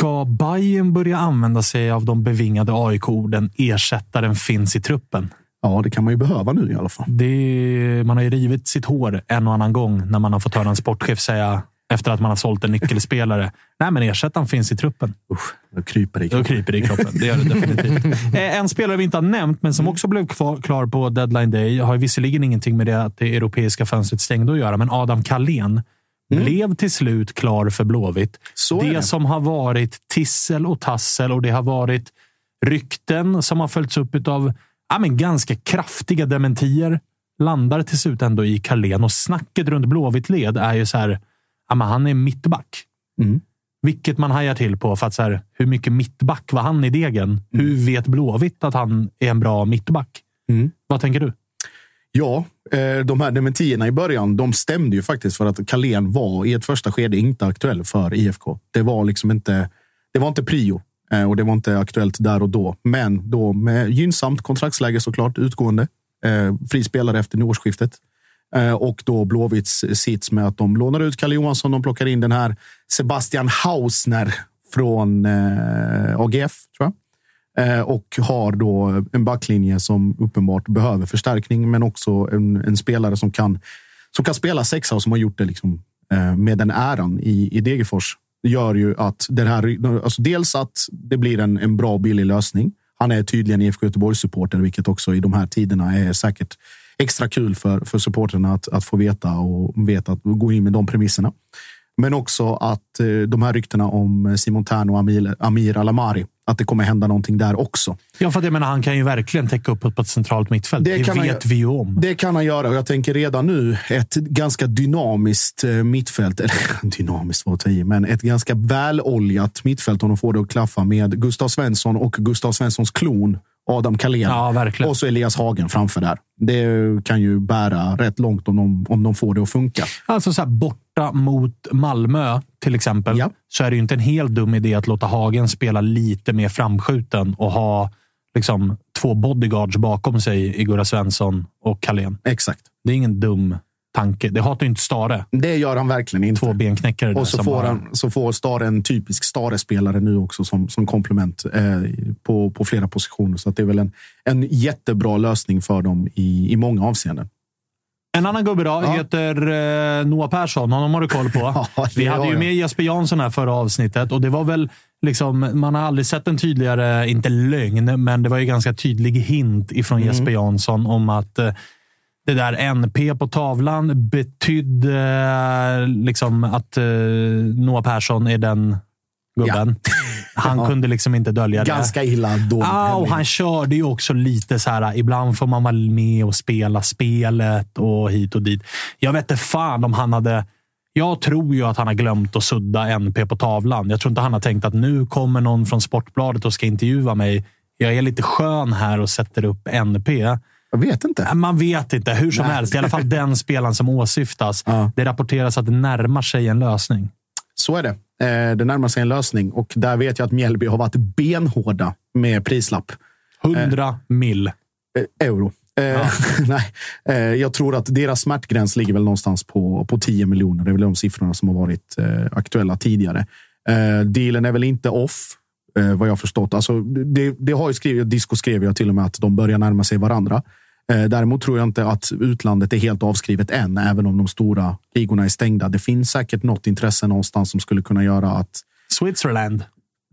Ska Bayern börja använda sig av de bevingade AIK-orden “ersättaren finns i truppen”? Ja, det kan man ju behöva nu i alla fall. Det, man har ju rivit sitt hår en och annan gång när man har fått höra en sportchef säga efter att man har sålt en nyckelspelare. Nej, men ersättaren finns i truppen. Usch, då kryper det i Då kroppen. kryper det i kroppen. Det gör det definitivt. Eh, En spelare vi inte har nämnt, men som också blev klar på deadline day, har visserligen ingenting med det att det europeiska fönstret stängde att göra, men Adam Kalén blev till slut klar för Blåvitt. Det det. som har varit tissel och tassel och det har varit rykten som har följts upp av ja, men ganska kraftiga dementier landar till slut ändå i Kalén och snacket runt Blåvitt-led är ju så här. Ja, men han är mittback. Mm. Vilket man hajar till på för att så här, hur mycket mittback var han i degen? Hur vet Blåvitt att han är en bra mittback? Mm. Vad tänker du? Ja, Eh, de här dementierna i början, de stämde ju faktiskt för att Kalén var i ett första skede inte aktuell för IFK. Det var liksom inte, det var inte prio eh, och det var inte aktuellt där och då. Men då med gynnsamt kontraktsläge såklart, utgående. Eh, frispelare fri spelare efter årsskiftet. Och då Blåvitts sits med att de lånar ut Kalle Johansson. De plockar in den här Sebastian Hausner från AGF, tror jag. Eh, och har då en backlinje som uppenbart behöver förstärkning, men också en, en spelare som kan, som kan spela sexa och som har gjort det liksom, eh, med den äran i, i Degerfors. Det gör ju att det här, alltså dels att det blir en, en bra och billig lösning. Han är tydligen IFK Göteborgs-supporter, vilket också i de här tiderna är säkert extra kul för, för supporterna att, att få veta och veta att gå in med de premisserna. Men också att eh, de här ryktena om Simon Tern och Amir, Amir Alamari, att det kommer hända någonting där också. Ja, för att jag menar, han kan ju verkligen täcka upp på ett centralt mittfält. Det, han vet ju- vi ju om. Det kan han göra och jag tänker redan nu ett ganska dynamiskt eh, mittfält. Eller dynamiskt var i, men ett ganska väloljat mittfält om de får det att klaffa med Gustav Svensson och Gustav Svenssons klon Adam Kalén. Ja. Och så Elias Hagen framför där. Det kan ju bära rätt långt om de, om de får det att funka. Alltså så här, borta mot Malmö till exempel, Ja. så är det ju inte en helt dum idé att låta Hagen spela lite mer framskjuten och ha liksom, två bodyguards bakom sig i Gurra Svensson och Kalén. Exakt. Det är ingen dum tanke. Det hatar ju inte Stare. Det gör han verkligen inte. Två benknäckare Och så får, bara- han, så får Stare en typisk Stare-spelare nu också som, som komplement eh, på, på flera positioner. Så att det är väl en, en jättebra lösning för dem i, i många avseenden. En annan gubbe då Ja. heter eh, Noah Persson. Honom har du koll på. Ja, Vi hade ju jag. med Jesper Jansson här förra avsnittet och det var väl liksom, man har aldrig sett en tydligare, inte lögn, men det var ju ganska tydlig hint ifrån Mm. Jesper Jansson om att eh, det där NP på tavlan betydde eh, liksom att eh, Noah Persson är den gubben. Han Ja. kunde liksom inte dölja det. Ganska illa dåligt. Ja, och han körde ju också lite så här. Ibland får man vara med och spela spelet och hit och dit. Jag vet inte fan om han hade... Jag tror ju att han har glömt att sudda NP på tavlan. Jag tror inte han har tänkt att nu kommer någon från Sportbladet och ska intervjua mig. Jag är lite skön här och sätter upp NP. Jag vet inte. Man vet inte. Hur som Nej. helst. I alla fall den spelaren som åsyftas. Ja. Det rapporteras att det närmar sig en lösning. Så är det. Eh, det närmar sig en lösning och där vet jag att Mjällby har varit benhårda med prislapp. 100 mil. Eh, euro. Eh, nej, eh, jag tror att deras smärtgräns ligger väl någonstans på, på 10 miljoner. Det är väl de siffrorna som har varit eh, aktuella tidigare. Eh, dealen är väl inte off, eh, vad jag förstått. Alltså, det, det har ju skrivit, Disco skrev jag till och med att de börjar närma sig varandra. Eh, däremot tror jag inte att utlandet är helt avskrivet än, även om de stora ligorna är stängda. Det finns säkert något intresse någonstans som skulle kunna göra att Switzerland.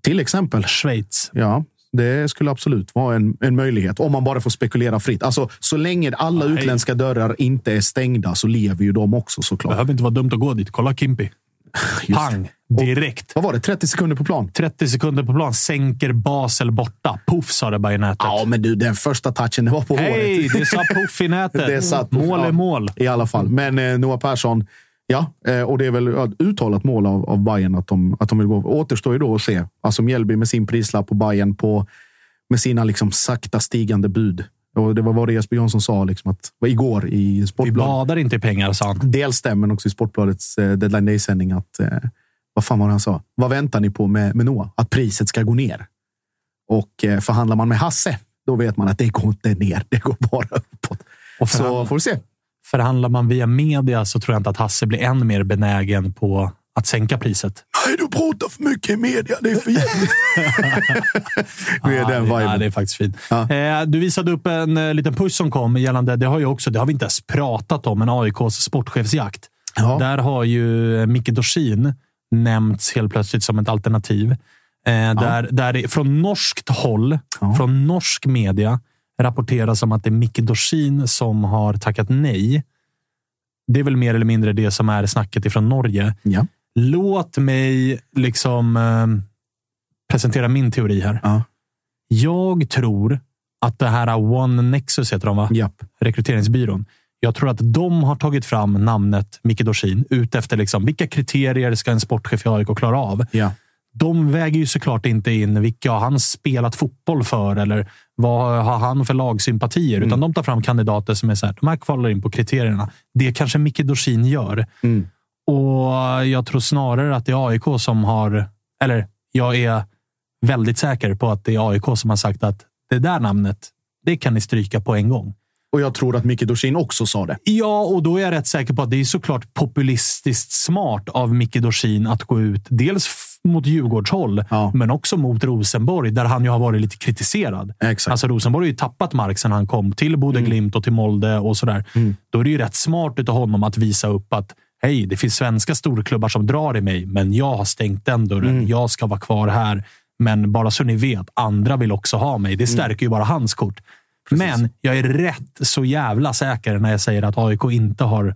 till exempel Schweiz. Ja, det skulle absolut vara en, en möjlighet. Om man bara får spekulera fritt. Alltså, så länge alla Nej. utländska dörrar inte är stängda så lever ju de också såklart. Behöver inte vara dumt att gå dit. Kolla Kimpi. Pang! Direkt. Vad var det? 30 sekunder på plan? 30 sekunder på plan. Sänker Basel borta. Puff sa det bara i nätet. Ja, men du, den första touchen det var på Hej! håret. Det sa puff i nätet. Det satt på- mål är mål. I alla fall. Men eh, Noah Persson, ja. Eh, och det är väl ett uttalat mål av, av Bayern att de, att de vill gå. Återstår ju då att se. Alltså Mjällby med sin prislapp på Bayern på, med sina liksom sakta stigande bud. Och det var vad Jesper Jansson sa liksom att, igår i Vi Sportbladet. badar inte i pengar, sa han. Dels det, men också i Sportbladets eh, deadline day-sändning att eh, vad fan var det han sa? Vad väntar ni på med, med Noah? Att priset ska gå ner. Och eh, förhandlar man med Hasse, då vet man att det går inte ner. Det går bara uppåt. Och Så får vi se. Förhandlar man via media så tror jag inte att Hasse blir än mer benägen på att sänka priset. Nej, du pratar för mycket i media. Det är för jävligt. det är Ja, den viben. ja, det är faktiskt fint. Ja. Eh, du visade upp en eh, liten push som kom gällande, det har ju också, det har vi inte ens pratat om, en AIKs sportchefsjakt. Ja. Där har ju Micke Dorsin nämnts helt plötsligt som ett alternativ. Eh, där, där det från norskt håll, Ja. från norsk media, rapporteras om att det är Micke Dorsin som har tackat nej. Det är väl mer eller mindre det som är snacket ifrån Norge. Ja. Låt mig liksom eh, presentera min teori här. Ja. Jag tror att det här One Nexus heter de, va? Japp. rekryteringsbyrån. Jag tror att de har tagit fram namnet Micke Dorsin ut efter liksom, vilka kriterier ska en sportchef i AIK klara av. Ja. De väger ju såklart inte in vilka har han spelat fotboll för eller vad har han för lagsympatier. Utan de tar fram kandidater som är så här, de här kvalar in på kriterierna. Det kanske Micke Dorsin gör. Mm. Och jag tror snarare att det är AIK som har, eller jag är väldigt säker på att det är AIK som har sagt att det där namnet, det kan ni stryka på en gång. Och jag tror att Micke Dorsin också sa det. Ja, och då är jag rätt säker på att det är såklart populistiskt smart av Micke Dorsin att gå ut dels mot Djurgårdshåll, Ja. men också mot Rosenborg, där han ju har varit lite kritiserad. Exakt. Alltså Rosenborg har ju tappat mark sedan han kom till Bode Glimt och till Molde och sådär. Mm. Då är det ju rätt smart av honom att visa upp att hej, det finns svenska storklubbar som drar i mig, men jag har stängt den dörren. Mm. Jag ska vara kvar här. Men bara så ni vet, andra vill också ha mig. Det stärker ju bara hans kort. Men jag är rätt så jävla säker när jag säger att AIK inte har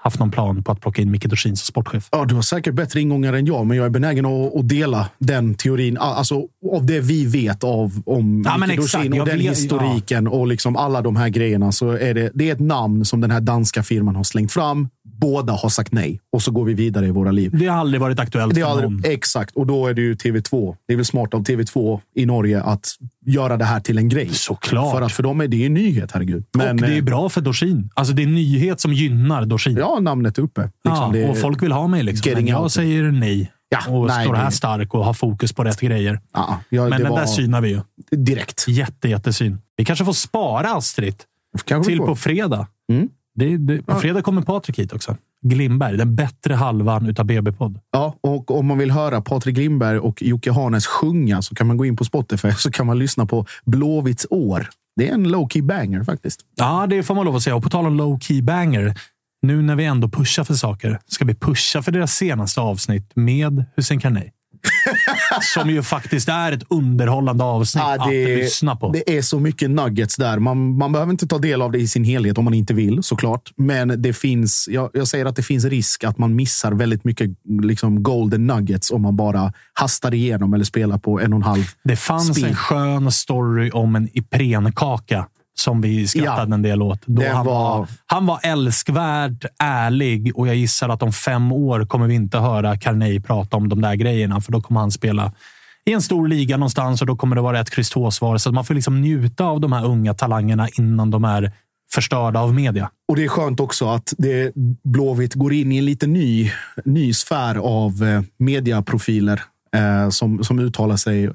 haft någon plan på att plocka in Micke Dorsin som sportchef. Ja, du har säkert bättre ingångar än jag, men jag är benägen att, att dela den teorin. Alltså, av det vi vet av, om Ja, Micke. Dorsin och Jag den vet- historiken och liksom alla de här grejerna. Så är det, det är ett namn som den här danska firman har slängt fram. Båda har sagt nej och så går vi vidare i våra liv. Det har aldrig varit aktuellt Det någon. aldrig, exakt, och då är det ju TV2. Det är väl smart av TV2 i Norge att göra det här till en grej. Såklart. För att för dem är det ju nyhet, herregud. Men, och det är eh, bra för Dorsin. Alltså det är nyhet som gynnar Dorsin. Ja, namnet är uppe. Liksom, ja, det är- och folk vill ha mig. Liksom. Men jag säger nej. Ja, och nej, står här det- stark och har fokus på rätt grejer. Ja, ja, Men den var där synar vi ju. direkt. Jätte, jättesyn. Vi kanske får spara Astrid Kanske till på fredag. Mm. Det, det, på fredag kommer Patrik hit också. Glimberg, den bättre halvan utav BB-podd. Ja, och om man vill höra Patrik Lindberg och Jocke Hanes sjunga så kan man gå in på Spotify så kan man lyssna på Blåvitts år. Det är en low-key banger faktiskt. Ja, det får man lov att säga. Och på tal om low key banger. Nu när vi ändå pushar för saker, ska vi pusha för deras senaste avsnitt med Hussein Carney? Som ju faktiskt är ett underhållande avsnitt Ja, att lyssna på. det är så mycket nuggets där. Man, man behöver inte ta del av det i sin helhet om man inte vill såklart. Men det finns, jag, jag säger att det finns risk att man missar väldigt mycket liksom golden nuggets om man bara hastar igenom eller spelar på en och en halv. Det fanns Speed. en skön story om en Iprenkaka som vi skrattade Ja. en del åt. Då han, var... var- han var älskvärd, ärlig och jag gissar att om fem år kommer vi inte höra Carney prata om de där grejerna, för då kommer han spela i en stor liga någonstans och då kommer det vara ett kryss svar Så att man får liksom njuta av de här unga talangerna innan de är förstörda av media. Och det är skönt också att det, Blåvitt går in i en lite ny, ny sfär av eh, mediaprofiler eh, som, som uttalar sig. Eh,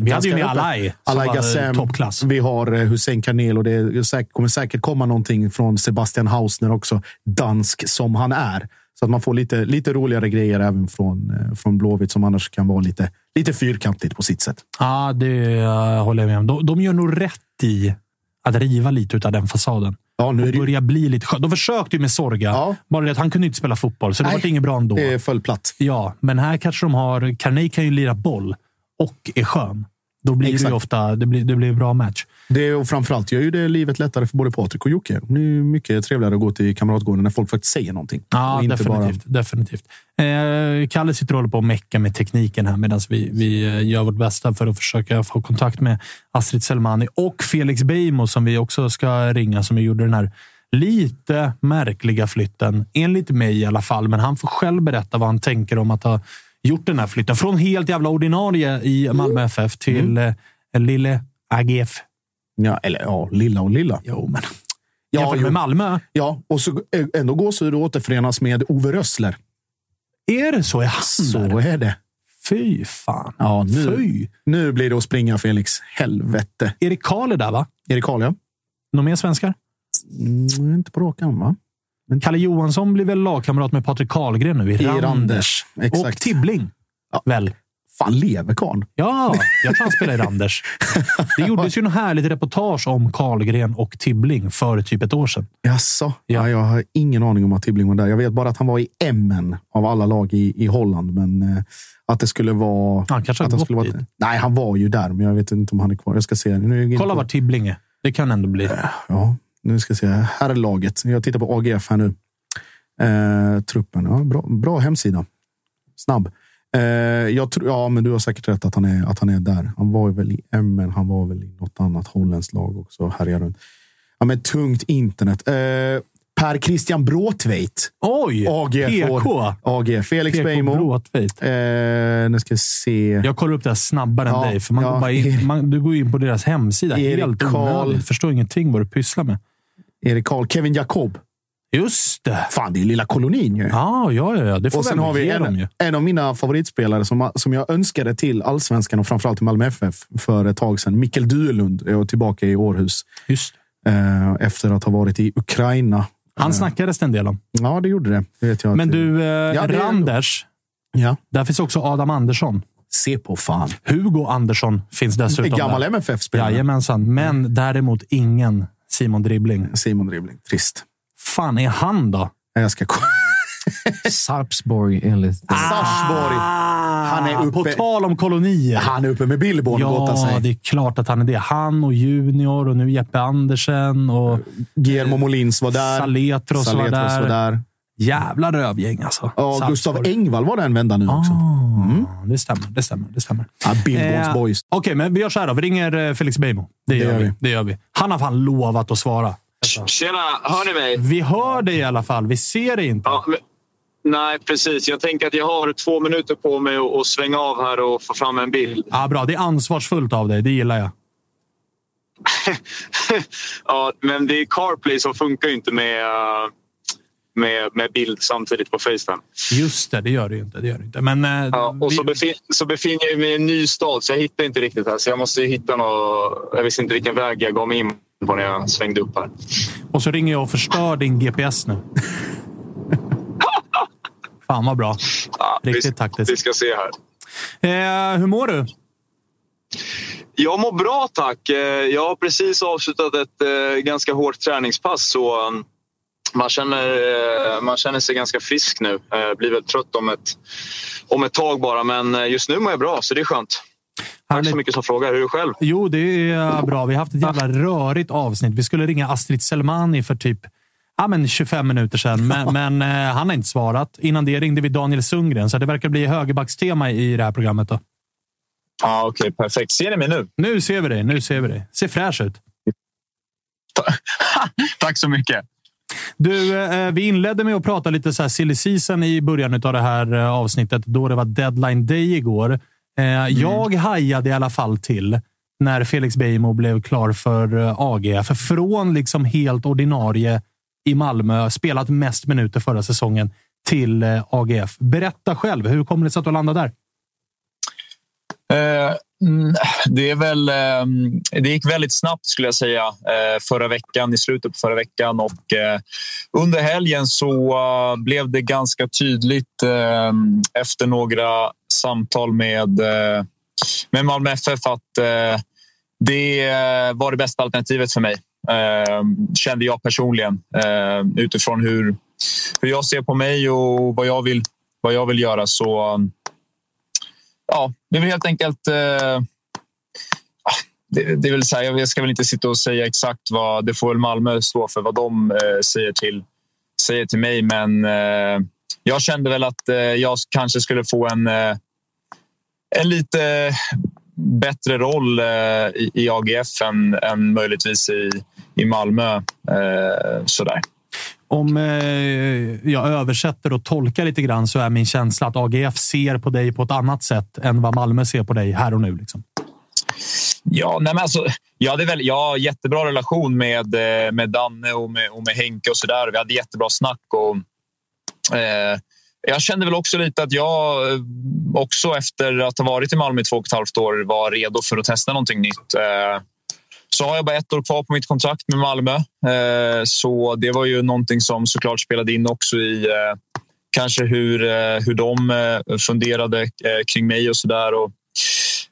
Vi hade ju med. Alai, Alai Gassem. toppklass. Vi har eh, Hussein Kanel och det är kommer säkert komma någonting från Sebastian Hausner också. Dansk som han är. Så att man får lite, lite roligare grejer även från, eh, från Blåvitt som annars kan vara lite, lite fyrkantigt på sitt sätt. Ja, det eh, håller jag med om. De, de gör nog rätt i att riva lite av den fasaden. Ja, nu är det, bli lite skön. De försökte ju med Sorga. Ja. Bara det att han kunde inte spela fotboll, så det var inget bra ändå. det föll platt. Ja, men här kanske de har... Carney kan ju lira boll och är skön. Då blir det Exakt. ju ofta det blir, det blir en bra match. Det, och framförallt gör ju det livet lättare för både Patrik och Jocke. Det är mycket trevligare att gå till Kamratgården när folk faktiskt säger någonting. Ja, och inte definitivt. definitivt. Eh, Kalle sitter och håller på att mecka med tekniken här medan vi, vi eh, gör vårt bästa för att försöka få kontakt med Astrid Selmani och Felix Beijmo som vi också ska ringa, som gjorde den här lite märkliga flytten. Enligt mig i alla fall, men han får själv berätta vad han tänker om att ha gjort den här flytten. Från helt jävla ordinarie i Malmö FF till Mm. eh, lille AGF. Ja, eller ja, lilla och lilla. Jo, men Ja, jämfört med Malmö. Ja, och så eh, ändå gåshud att återförenas med Ove Rössler. Är det så? Är han Så är det. Fy fan. Ja, nu, Fy. nu blir det att springa, Felix. Helvete. Erik Karl är där, va? Erik Karl, ja. Några mer svenskar? Mm, inte på rak arm, va? Kalle Johansson blir väl lagkamrat med Patrik Karlgren nu i, I Randers. Randers. Och Exakt. Tibbling. Ja. Väl? Fan, lever karln? Ja, jag tror han spelar i Randers. Det gjordes ju något härligt reportage om Karlgren och Tibbling för typ ett år sedan. Jaså? Ja. jag har ingen aning om att Tibbling var där. Jag vet bara att han var i MN av alla lag i, i Holland. Men eh, att det skulle vara... Han kanske har att han skulle vara, dit. Nej, han var ju där, men jag vet inte om han är kvar. Jag ska se. Nu Kolla på- var Tibbling är. Det kan ändå bli. Ja, nu ska jag se. Här är laget. Jag tittar på AGF här nu. Eh, truppen. Ja, bra, bra hemsida. Snabb. Eh, jag tror, ja, men du har säkert rätt att han är, att han är där. Han var väl i MN. Han var väl i något annat holländskt lag också. Härjar runt. Ja, men tungt internet. Eh, per Christian Bråtveit. Oj! AG PK. får- AG. Felix PK Beijmo. Eh, nu ska jag se. Jag kollar upp det här snabbare Ja, än dig. För man ja. går bara in, man, du går in på deras hemsida. Erik Helt Karl. Förstår ingenting vad du pysslar med. Erik Karl. Kevin Jakob. Just det! Fan, det är lilla kolonin ju. Ja, ja, ja. ja. Det får Och sen har vi en, en av mina favoritspelare som, som jag önskade till allsvenskan och framförallt till Malmö FF för ett tag sedan. Mikael Duelund är tillbaka i Århus Just. eh, efter att ha varit i Ukraina. Han snackades det en del om. Ja, det gjorde det. det vet jag Men du, eh, Ja, Randers. Ja. Där finns också Adam Andersson. Se på fan. Hugo Andersson finns dessutom Gammal. MFF-spelare. Jajamensan, men däremot ingen Simon Dribbling. Simon Dribbling. Trist. Fan är han då? Jag ska kolla. Sarpsborg enligt... Sarpsborg. Han är uppe- På tal om kolonier. Han är uppe med Billborn Ja, det är klart att han är det. Han och Junior och nu Jeppe Andersen och Guillermo Molins var där. Saletros, var, Saletros där. var där. Jävla rövgäng alltså. Ja, Gustav. Engvall var där en vända nu också. Ah, Det stämmer. Det stämmer. Det stämmer. Ja, Billborns Eh, boys. Okej, men vi gör så här då. Vi ringer eh, Felix Beijmo. Det, gör gör vi. vi. det gör vi. Han har fan lovat att svara. Tjena, hör ni mig? Vi hör dig i alla fall. Vi ser dig inte. Ja, men, nej, precis. Jag tänker att jag har två minuter på mig att svänga av här och få fram en bild. Ja, bra. Det är ansvarsfullt av dig. Det gillar jag. ja, men det är CarPlay som funkar ju inte med, eh, med, med bild samtidigt på Facetime. Just det, det gör det ju inte. Det gör det inte. Men, eh, Ja, och vi- så, befin, så befinner jag mig i en ny stad så jag hittar inte riktigt här. Så jag måste hitta något... Jag visste inte vilken väg jag gav mig in när jag svängde upp här. Och så ringer jag och förstör din GPS nu. Fan vad bra. Ja, Riktigt vi, taktiskt. Vi ska se här. Eh, hur mår du? Jag mår bra tack. Eh, Jag har precis avslutat ett eh, ganska hårt träningspass. Så um, man, känner, eh, man känner sig ganska frisk nu. Eh, Blir väl trött om ett, om ett tag bara. Men just nu mår jag bra, så det är skönt. Tack så mycket som frågar. Hur är du själv? Jo, det är bra. Vi har haft ett jävla rörigt avsnitt. Vi skulle ringa Astrid Selmani för typ ja, men 25 minuter sedan, men, men eh, han har inte svarat. Innan det ringde vi Daniel Sundgren, så det verkar bli högerbackstema i det här programmet. Då. Ja, Okej, perfekt. Ser ni mig nu? Nu ser vi dig. Nu ser vi dig. Ser fräsch ut. Tack så mycket. Du, eh, vi inledde med att prata lite så här silly season i början av det här avsnittet, då det var deadline day igår. Eh, Jag hajade i alla fall till när Felix Beijmo blev klar för eh, AGF. För från liksom helt ordinarie i Malmö, spelat mest minuter förra säsongen, till eh, AGF. Berätta själv, hur kommer det sig att du landade där? Eh, mm, det, är väl, eh, det gick väldigt snabbt skulle jag säga eh, förra veckan, i slutet på förra veckan. Och, under helgen så blev det ganska tydligt eh, efter några samtal med, eh, med Malmö FF att eh, det var det bästa alternativet för mig. Eh, kände jag personligen utifrån hur, hur jag ser på mig och vad jag vill, vad jag vill göra. Så ja, det är väl helt enkelt... Ah, det, det är jag ska väl inte sitta och säga exakt vad... Det får väl Malmö stå för vad de eh, säger, till, säger till mig. Men eh, jag kände väl att eh, jag kanske skulle få en, eh, en lite bättre roll eh, i, AGF än, än möjligtvis i, i Malmö. Eh, sådär. Om eh, jag översätter och tolkar lite grann så är min känsla att AGF ser på dig på ett annat sätt än vad Malmö ser på dig här och nu. Liksom. Ja, nej men alltså, jag hade väl, jag har jättebra relation med, med Danne och med, och med Henke och sådär. Vi hade jättebra snack. Och, eh, jag kände väl också lite att jag eh, också efter att ha varit i Malmö i två och ett halvt år var redo för att testa någonting nytt. Eh, så har jag bara ett år kvar på mitt kontrakt med Malmö. Eh, så det var ju någonting som såklart spelade in också i kanske hur, hur de funderade kring mig och sådär.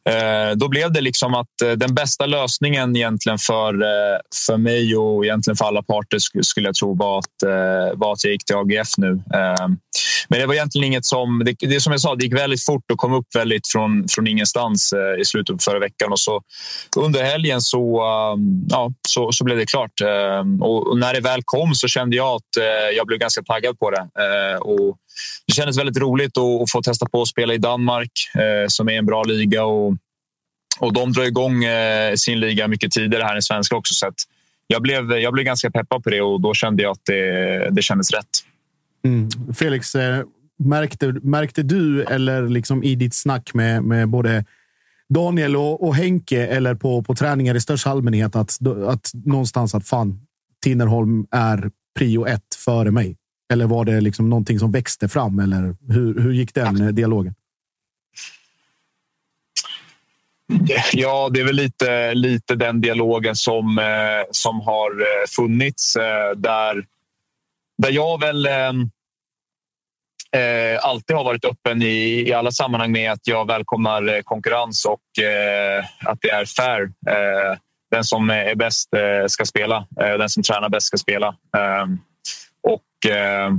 Eh, då blev det liksom att eh, den bästa lösningen egentligen för, eh, för mig och egentligen för alla parter skulle jag tro var att, var att jag gick till AGF nu. Men det var egentligen inget som... Det, det som jag sa, det gick väldigt fort och kom upp väldigt från, från ingenstans i slutet på förra veckan. Och så under helgen så, ehm, ja, så, så blev det klart. Ehm, och när det väl kom så kände jag att jag blev ganska taggad på det. Och det kändes väldigt roligt att få testa på att spela i Danmark eh, som är en bra liga. Och och de drar igång eh, sin liga mycket tidigare här än svenska också. Så jag, blev, jag blev ganska peppad på det och då kände jag att det, det kändes rätt. Mm. Felix, eh, märkte, märkte du eller liksom i ditt snack med, med både Daniel och, och Henke eller på, på träningar i största allmänhet att, att någonstans att fan, Tinnerholm är prio ett före mig? Eller var det liksom någonting som växte fram? Eller hur, hur gick den eh, dialogen? Ja, det är väl lite, lite den dialogen som, eh, som har eh, funnits. Där, där jag väl ehm, eh, alltid har varit öppen i, i alla sammanhang med att jag välkomnar konkurrens och eh, att det är fair. Eh, den som är bäst ska spela. den som tränar bäst ska spela. Ehm, och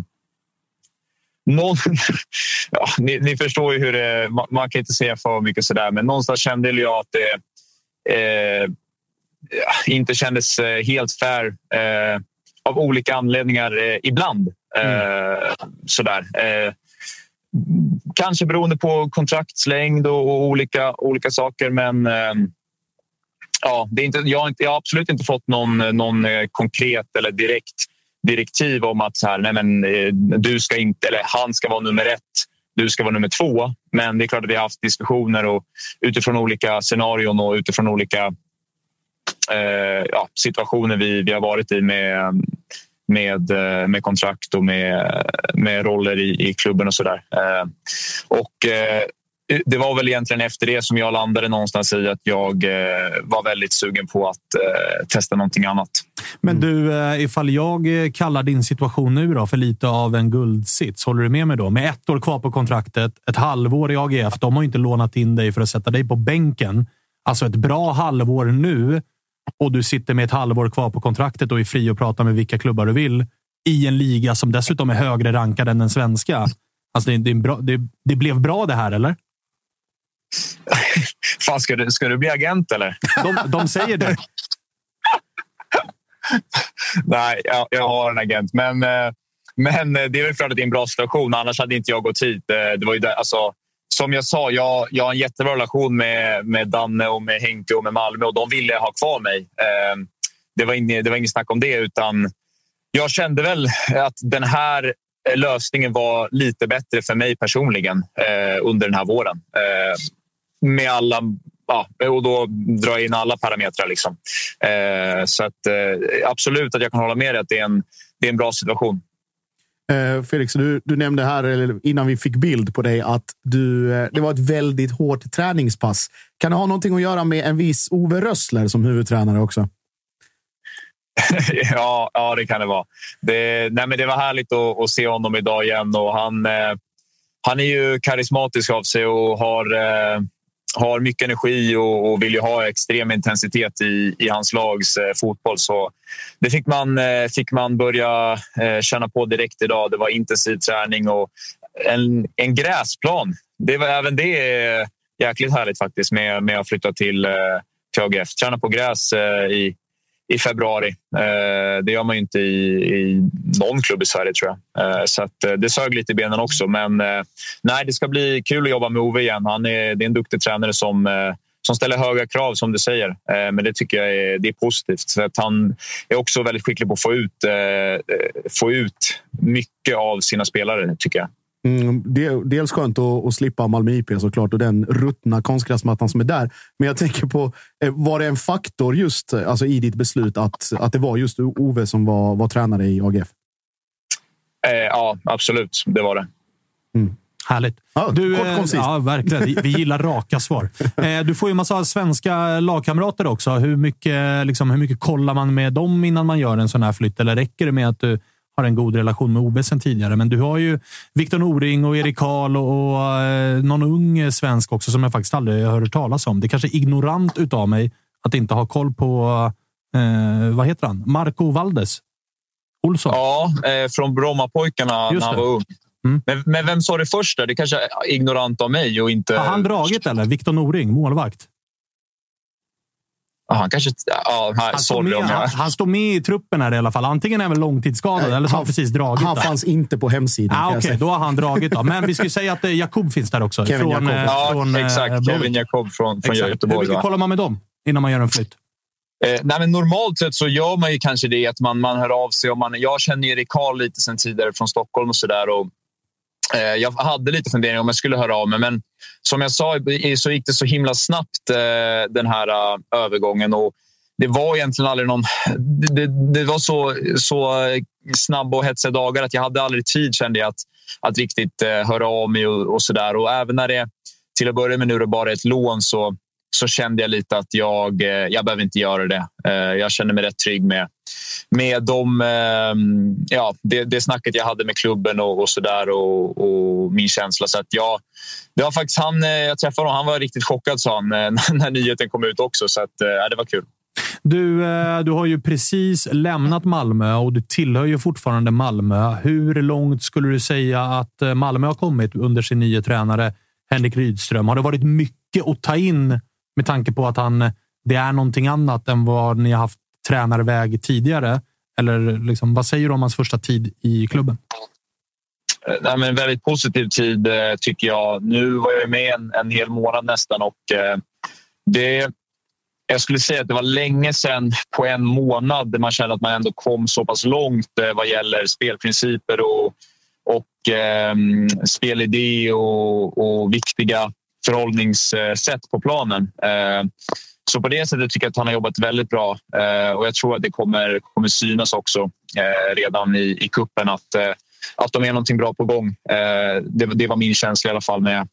någon, ja, ni, ni, förstår ju hur det man, man kan inte säga för mycket sådär, men någonstans kände jag att det eh, inte kändes eh, helt fair eh, av olika anledningar eh, ibland. Mm. sådär. Eh, kanske beroende på kontraktslängd och, och, olika, olika saker, men ja, det är inte, jag, har inte, jag har absolut inte fått någon, någon konkret eller direkt direktiv om att så här, nej men, eh, du ska inte, eller han ska vara nummer ett, du ska vara nummer två. Men det är klart att vi har haft diskussioner och utifrån olika scenarion och utifrån olika eh, ja, situationer vi, vi har varit i med, med, eh, med kontrakt och med, med roller i, i klubben och sådär. Eh, och eh, det var väl egentligen efter det som jag landade någonstans i att jag eh, var väldigt sugen på att eh, testa någonting annat. Men du, eh, ifall jag kallar din situation nu då för lite av en guldsits, håller du med mig då? Med ett år kvar på kontraktet, ett halvår i AGF. De har inte lånat in dig för att sätta dig på bänken. Alltså ett bra halvår nu och du sitter med ett halvår kvar på kontraktet och är fri att prata med vilka klubbar du vill i en liga som dessutom är högre rankad än den svenska. Alltså det, det, bra, det, det blev bra det här, eller? Fan, ska du, ska du bli agent eller? De, de säger det. Nej, jag, jag, har en agent. Men, eh, men det är väl klart att det är en bra situation. Annars hade inte jag gått hit. Eh, det var ju där, alltså, som jag sa, jag, jag har en jättebra relation med, med Danne, och med Henke och med Malmö och de ville ha kvar mig. Eh, det var, inget, det var inget snack om det. utan Jag kände väl att den här lösningen var lite bättre för mig personligen under den här våren med alla Ja, och då jag in alla parametrar. Liksom. Eh, så att, eh, absolut att jag kan hålla med dig att det är en, det är en bra situation. Eh, Felix, du, du nämnde här eller innan vi fick bild på dig att du, eh, det var ett väldigt hårt träningspass. Kan det ha någonting att göra med en viss Ove Rössler som huvudtränare också? ja, ja, det kan det vara. Det, nej, men det var härligt att, att se honom idag igen. Och han, eh, han är ju karismatisk av sig och har eh, har mycket energi och, och vill ju ha extrem intensitet i, i hans lags eh, fotboll. Så det fick man, eh, fick man börja eh, känna på direkt idag. Det var intensiv träning och en, en gräsplan. Det var, även det är jäkligt härligt faktiskt med, med att flytta till, eh, till AGF. Träna på gräs eh, i, i februari. Eh, det gör man ju inte i, i någon klubb i Sverige tror jag. Eh, så att, eh, det sög lite i benen också. Men nej, det ska bli kul att jobba med Ove igen. Han är, det är en duktig tränare som som ställer höga krav som du säger. Men det tycker jag är, det är positivt. Så att han är också väldigt skicklig på att få ut, få ut mycket av sina spelare, tycker jag. Mm, dels skönt att, att slippa Malmö IP såklart och den ruttna konstgräsmattan som är där. Men jag tänker på, eh, var det en faktor just alltså i ditt beslut att, att det var just Ove som var, var tränare i AGF? Eh, ja, absolut. Det var det. Mm. Härligt. Ja, du, kort, eh, ja, verkligen. Vi, vi gillar raka svar. Eh, du får ju en massa svenska lagkamrater också. Hur mycket, liksom, hur mycket kollar man med dem innan man gör en sån här flytt? Eller räcker det med att du har en god relation med OB sen tidigare. Men du har ju Viktor Noring och Erik Karl och, och eh, någon ung svensk också som jag faktiskt aldrig har hört talas om. Det är kanske är ignorant utav mig att inte ha koll på, eh, vad heter han? Marco Valdes? Olsson? Ja, eh, från Brommapojkarna när han var ung. Mm. Men, men, vem sa det först? Det kanske är ignorant av mig och inte... Har han dragit eller? Viktor Noring, målvakt? Han kanske... Ja, här, han, står med, han, han, står med i truppen här i alla fall. Antingen är han väl långtidsskadad eller så har han precis dragit. Han fanns inte på hemsidan. Ah, Okej, okay, då har han dragit. Då. Men vi skulle säga att eh, Jakob finns där också. Kevin från, Jakob. Ja, från, exakt. Äh, Kevin Jakob från, från Göteborg. Hur mycket kollar man med dem innan man gör en flytt? Eh, nej, men normalt sett så gör man ju kanske det att man, man hör av sig. Och man, jag känner Erik Karl lite sen tidigare från Stockholm och sådär. Eh, jag hade lite funderingar om jag skulle höra av mig, men som jag sa så gick det så himla snabbt eh, den här eh, övergången. Och det var egentligen aldrig någon... Det, det, var så, så snabba och hetsiga dagar att jag hade aldrig tid kände jag att, att riktigt höra av mig och, och där. Och även när det till att börja med nu är bara ett lån så så kände jag lite att jag, eh, jag behöver inte göra det. Eh, jag känner mig rätt trygg med, med de, ehm, ja, det, det snacket jag hade med klubben och, och där och, och, min känsla. Så att jag, det var faktiskt han eh, jag träffade. Honom, han var riktigt chockad sa han när nyheten kom ut också. Så att, ja, det var kul. Du, du har ju precis lämnat Malmö och du tillhör ju fortfarande Malmö. Hur långt skulle du säga att Malmö har kommit under sin nya tränare Henrik Rydström? Har det varit mycket att ta in med tanke på att han, det är någonting annat än vad ni har haft tränarväg tidigare? Eller liksom, vad säger du om hans första tid i klubben? Eh, nej, men väldigt positiv tid eh, tycker jag. Nu var jag med en, en hel månad nästan och eh, det, jag skulle säga att det var länge sedan på en månad man kände att man ändå kom så pass långt vad gäller spelprinciper och, och eh, spelidé och, och viktiga förhållningssätt på planen. Eh, så på det sättet tycker jag att han har jobbat väldigt bra eh, och jag tror att det kommer, kommer synas också eh, redan i, i kuppen att, att de är någonting bra på gång. Det, det var min känsla i alla fall med,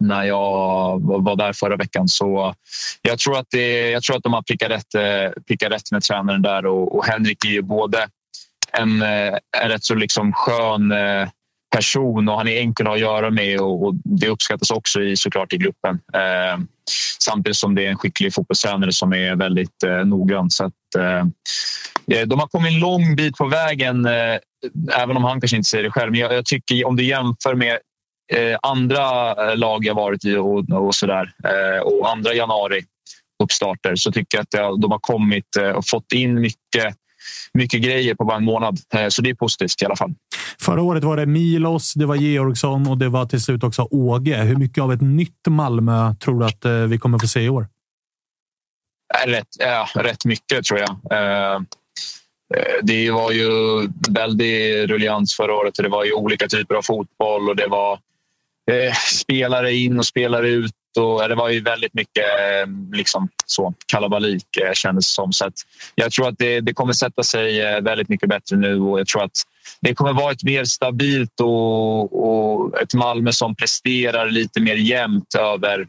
när jag var där förra veckan. Så jag tror att, det, jag tror att de har prickat rätt, prickat rätt med tränaren där och, och Henrik är ju både en, en rätt så liksom skön person och han är enkel att göra med och, det uppskattas också i, såklart i gruppen. Eh, samtidigt som det är en skicklig fotbollstränare som är väldigt eh, noggrann. Så att, eh, eh, de har kommit en lång bit på vägen, eh, även om han kanske inte säger det själv. Men jag, jag tycker om du jämför med eh, andra eh, lag jag varit i och, och sådär eh, och andra januari uppstarter så tycker jag att de har kommit och fått in mycket mycket grejer på bara en månad. Eh, så det är positivt i alla fall. Förra året var det Milos, det var Georgsson och det var till slut också Åge. Hur mycket av ett nytt Malmö tror du att eh, vi kommer få se i år? Eh, rätt, ja, rätt mycket tror jag. Det var ju väldigt rullians förra året. Det var ju olika typer av fotboll och det var spelare in och spelare ut och eh, det var ju väldigt mycket eh, liksom, så, kalabalik eh, kändes det som. Så att jag tror att det, det, kommer sätta sig väldigt mycket bättre nu och jag tror att det kommer vara ett mer stabilt och, och ett Malmö som presterar lite mer jämnt över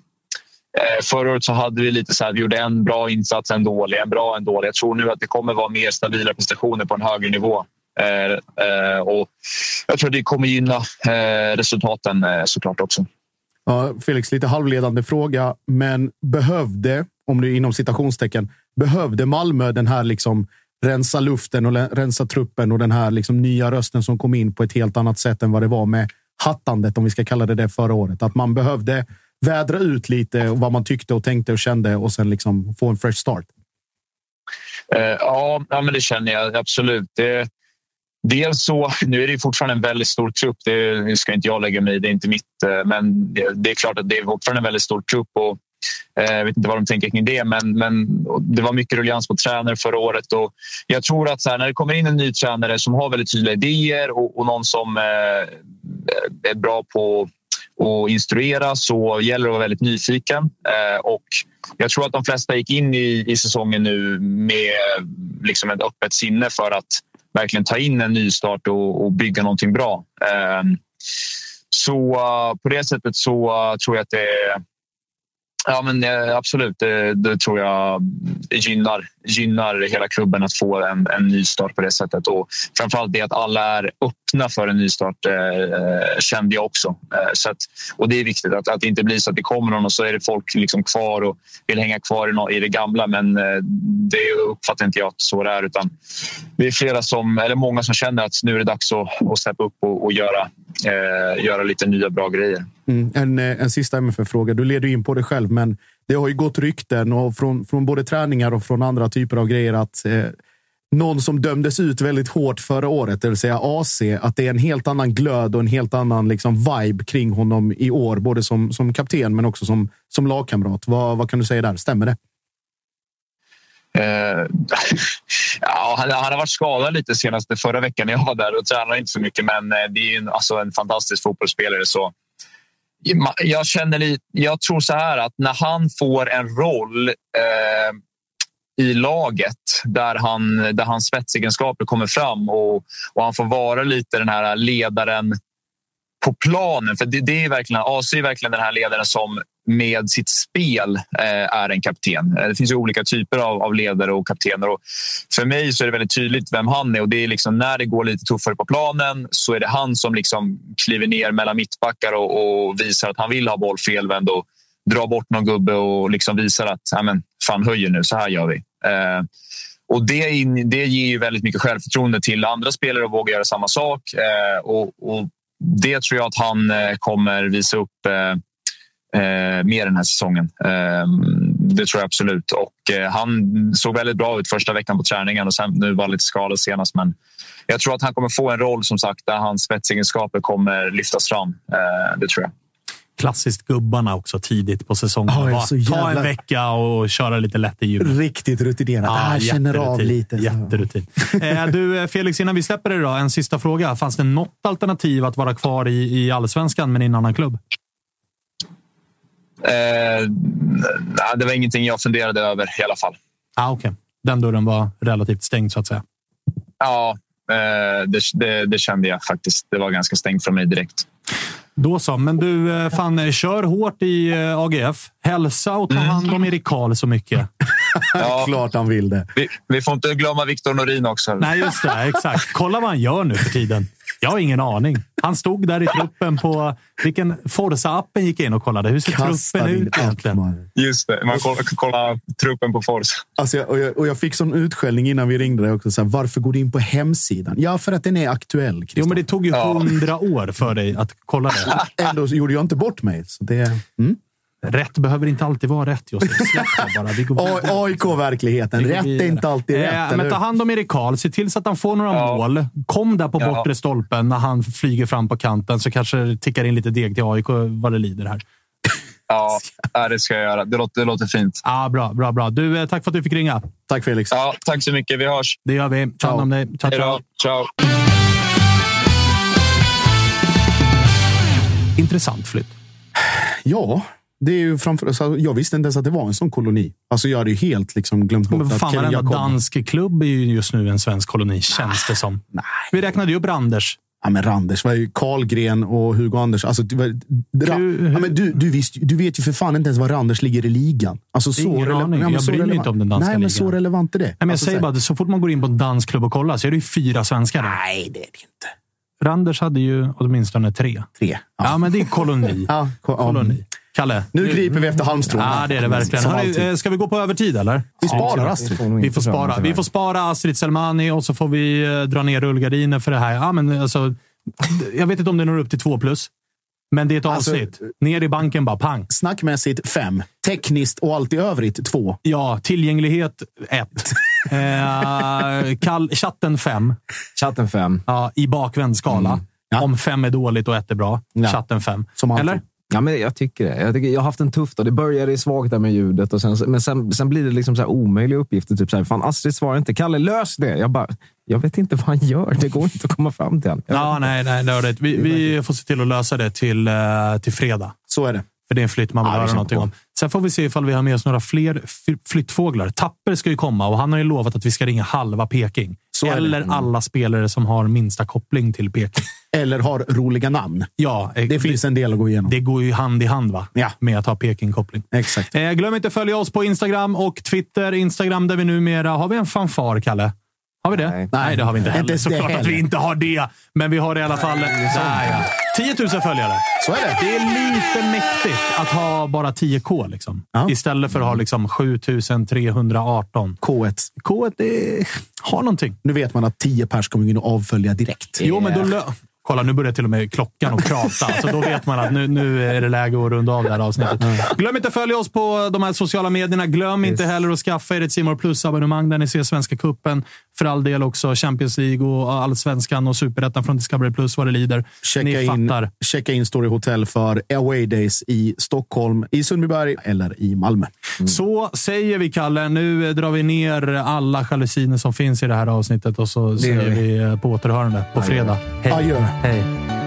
Förra året så hade vi lite så här, vi gjorde en bra insats, en dålig, en bra, en dålig. Jag tror nu att det kommer vara mer stabila prestationer på en högre nivå. och jag tror det kommer gynna resultaten såklart också. Ja, Felix, lite halvledande fråga, men behövde, om du inom citationstecken, behövde Malmö den här liksom rensa luften och rensa truppen och den här liksom nya rösten som kom in på ett helt annat sätt än vad det var med hattandet, om vi ska kalla det det förra året. Att man behövde vädra ut lite och vad man tyckte och tänkte och kände och sen liksom få en fresh start. Eh, ja, men det känner jag absolut. Det, Dels så, nu är det fortfarande en väldigt stor trupp. Det ska inte jag lägga mig i, det är inte mitt. Eh, men det är klart att det är fortfarande en väldigt stor trupp. Och, eh, jag vet inte vad de tänker kring det, men, men det var mycket ruljans på tränare förra året. Och jag tror att här, när det kommer in en ny tränare som har väldigt tydliga idéer och, och någon som eh, är bra på att instruera så gäller det att vara väldigt nyfiken. Eh, och jag tror att de flesta gick in i, i säsongen nu med liksom ett öppet sinne för att verkligen ta in en nystart och, och bygga någonting bra. Ehm, så eh, på det sättet så eh, tror jag att det är Ja, men eh, absolut. Det, det, tror jag gynnar, gynnar hela klubben att få en, en nystart på det sättet. Och framförallt det att alla är öppna för en nystart eh, kände jag också. Eh, så att, och det är viktigt att, att det inte blir så att det kommer någon och så är det folk liksom kvar och vill hänga kvar i, no, i det gamla. Men eh, det uppfattar inte jag att så det är. Utan det är flera som, eller många som känner att nu är det dags att, att steppa upp och, och göra, eh, göra lite nya bra grejer. Mm. En, en sista MFF-fråga. Du leder in på det själv, men det har ju gått rykten och från, från både träningar och från andra typer av grejer att eh, någon som dömdes ut väldigt hårt förra året, det vill säga AC, att det är en helt annan glöd och en helt annan liksom, vibe kring honom i år, både som, som kapten men också som, som lagkamrat. Vad, vad kan du säga där? Stämmer det? Uh, ja, han, han, har varit skadad lite senaste förra veckan jag var där och tränade inte så mycket. Men det är ju alltså en fantastisk fotbollsspelare. Så jag känner lite, jag tror så här att när han får en roll eh, i laget där, han, där hans spetsegenskaper kommer fram och, och han får vara lite den här ledaren på planen. För det, det är verkligen, AC är verkligen den här ledaren som med sitt spel eh, är en kapten. Eh, det finns ju olika typer av, av ledare och kaptener. Och för mig så är det väldigt tydligt vem han är. Och det är liksom när det går lite tuffare på planen så är det han som liksom kliver ner mellan mittbackar och, och visar att han vill ha boll felvänd och drar bort någon gubbe och liksom visar att men, fan höjer nu, så här gör vi. Eh, och det, in, det ger ju väldigt mycket självförtroende till andra spelare att våga göra samma sak. Eh, och, och, det tror jag att han eh, kommer visa upp eh, eh, mer den här säsongen. Eh, det tror jag absolut. Och eh, han såg väldigt bra ut första veckan på träningen och sen nu var lite skadad senast. Men jag tror att han kommer få en roll som sagt där hans spetsegenskaper kommer lyftas fram. Eh, det tror jag klassiskt gubbarna också tidigt på säsongen. Oh, jävla... Ta en vecka och köra lite lätt i gymmet. Riktigt rutinerat. Ah, här känner av lite. Jätterutin. eh, du, Felix, innan vi släpper det då, en sista fråga. Fanns det något alternativ att vara kvar i, i allsvenskan men i en annan klubb? Eh, det var ingenting jag funderade över i alla fall. Ah, okay. Den dörren var relativt stängd så att säga. Ja, eh, det, det, det, kände jag faktiskt. Det var ganska stängt för mig direkt. Då så. Men du, eh, fan, kör hårt i eh, AGF. Hälsa och ta mm. hand om Erik Karl så mycket. ja, Klart han vill det. Vi, vi får inte glömma Viktor Norin också. Nej, just det. Exakt. Kolla vad han gör nu för tiden. Jag har ingen aning. Han stod där i truppen på... Vilken Forza-appen gick in och kollade. Hur ser Kasta truppen ut egentligen? Just det, man kollar, kollar truppen på Forza. Alltså, och, jag, och jag fick sån utskällning innan vi ringde dig också. Så här, varför går du in på hemsidan? Ja, för att den är aktuell. Jo, men det tog ju hundra ja. år för dig att kolla det. Ändå gjorde jag inte bort mig. Så det, mm. Rätt behöver inte alltid vara rätt, Josef. Släpp det bara. AIK-verkligheten. Rätt är inte alltid rätt. Eh, men ta hand om Erik Karl. Se till så att han får några ja. mål. Kom där på ja. bortre stolpen när han flyger fram på kanten så kanske det tickar in lite deg till AIK vad det lider här. Ja, det ska jag göra. Det låter, det låter fint. Ja, bra, bra, bra. Du, eh, tack för att du fick ringa. Tack Felix. Ja, tack så mycket. Vi hörs. Det gör vi. Ta hand om dig. Ciao, ciao. ciao. Intressant flytt. Ja, det är ju framför, alltså, jag visste inte ens att det var en sån koloni. Alltså, jag hade ju helt liksom glömt bort men fan, att Varenda dansk klubb är ju just nu en svensk koloni, känns det som. Nej. Vi räknade ju upp Randers. Ja, men Randers var ju Karlgren och Hugo Anders. Alltså, du, ja, men du, du, visst, du vet ju för fan inte ens var Randers ligger i ligan. Alltså, så Ingen aning. Ja, jag bryr mig inte om den danska Nej, ligan. men så relevant är det. Nej, men jag alltså, säger så bara, så fort man går in på en dansk klubb och kollar så är det ju fyra svenskar. Nej, det är det inte. Randers hade ju åtminstone tre. Tre. Ja, ja men det är koloni. ja, koloni. Kalle. Nu griper vi efter halmstrån. Ja, det är det verkligen. Hörrni, eh, ska vi gå på övertid eller? Vi sparar Astrid. Vi får spara, vi får spara Astrid Selmani och så får vi eh, dra ner rullgardiner för det här. Ja, men alltså, jag vet inte om det når upp till två plus. Men det är ett alltså, avsnitt. Ner i banken bara, pang. Snackmässigt fem. Tekniskt och allt i övrigt två. Ja, tillgänglighet ett. eh, kall, chatten fem. Chatten fem. Ja, I bakvänd skala. Mm. Ja. Om fem är dåligt och ett är bra. Ja. Chatten fem. Som Eller? Ja, men jag tycker det. Jag, tycker, jag har haft en tuff dag. Det började svagt där med ljudet, och sen, men sen, sen blir det liksom så här omöjliga uppgifter. Typ så här, fan, Astrid svarar inte. Kalle, lös det! Jag bara, jag vet inte vad han gör. Det går inte att komma fram till honom. Ja, nej, nej, det det. Vi, vi får se till att lösa det till, uh, till fredag. Så är det. För det är en flytt man vill ja, höra någonting om. Sen får vi se ifall vi har med oss några fler flyttfåglar. Tapper ska ju komma och han har ju lovat att vi ska ringa halva Peking. Det. Eller Mm. alla spelare som har minsta koppling till Peking. Eller har roliga namn. Ja, eh, Det finns en del att gå igenom. Det går ju hand i hand va? Ja. med att ha Peking-koppling. Exakt. Eh, glöm inte att följa oss på Instagram och Twitter. Instagram där vi numera... Har vi en fanfar, Kalle? Har vi det? Nej. Nej, det har vi inte heller. Såklart att vi inte har det. Men vi har det i alla fall. Där, ja. 10 000 följare. Så är det. Det är lite mäktigt att ha bara 10K. Liksom. Ja. Istället för att ha liksom 7318. K1. K det har någonting. Nu vet man att 10 pers kommer in och avfölja direkt. Jo, men då lö- Kolla, nu börjar till och med klockan att prata. Så då vet man att nu, nu är det läge att runda av det här avsnittet. Glöm inte att följa oss på de här sociala medierna. Glöm inte heller att skaffa er ett Simor Plus-abonnemang där ni ser Svenska Cupen. För all del också Champions League och Allsvenskan och Superettan från Discovery Plus vad det lider. Checka ni in, fattar. checka in Story Hotel för away days i Stockholm, i Sundbyberg eller i Malmö. Så säger vi, Kalle. Nu drar vi ner alla jalusiner som finns i det här avsnittet och så säger gör vi. på återhörande på fredag. Hej. Adjö. Hej.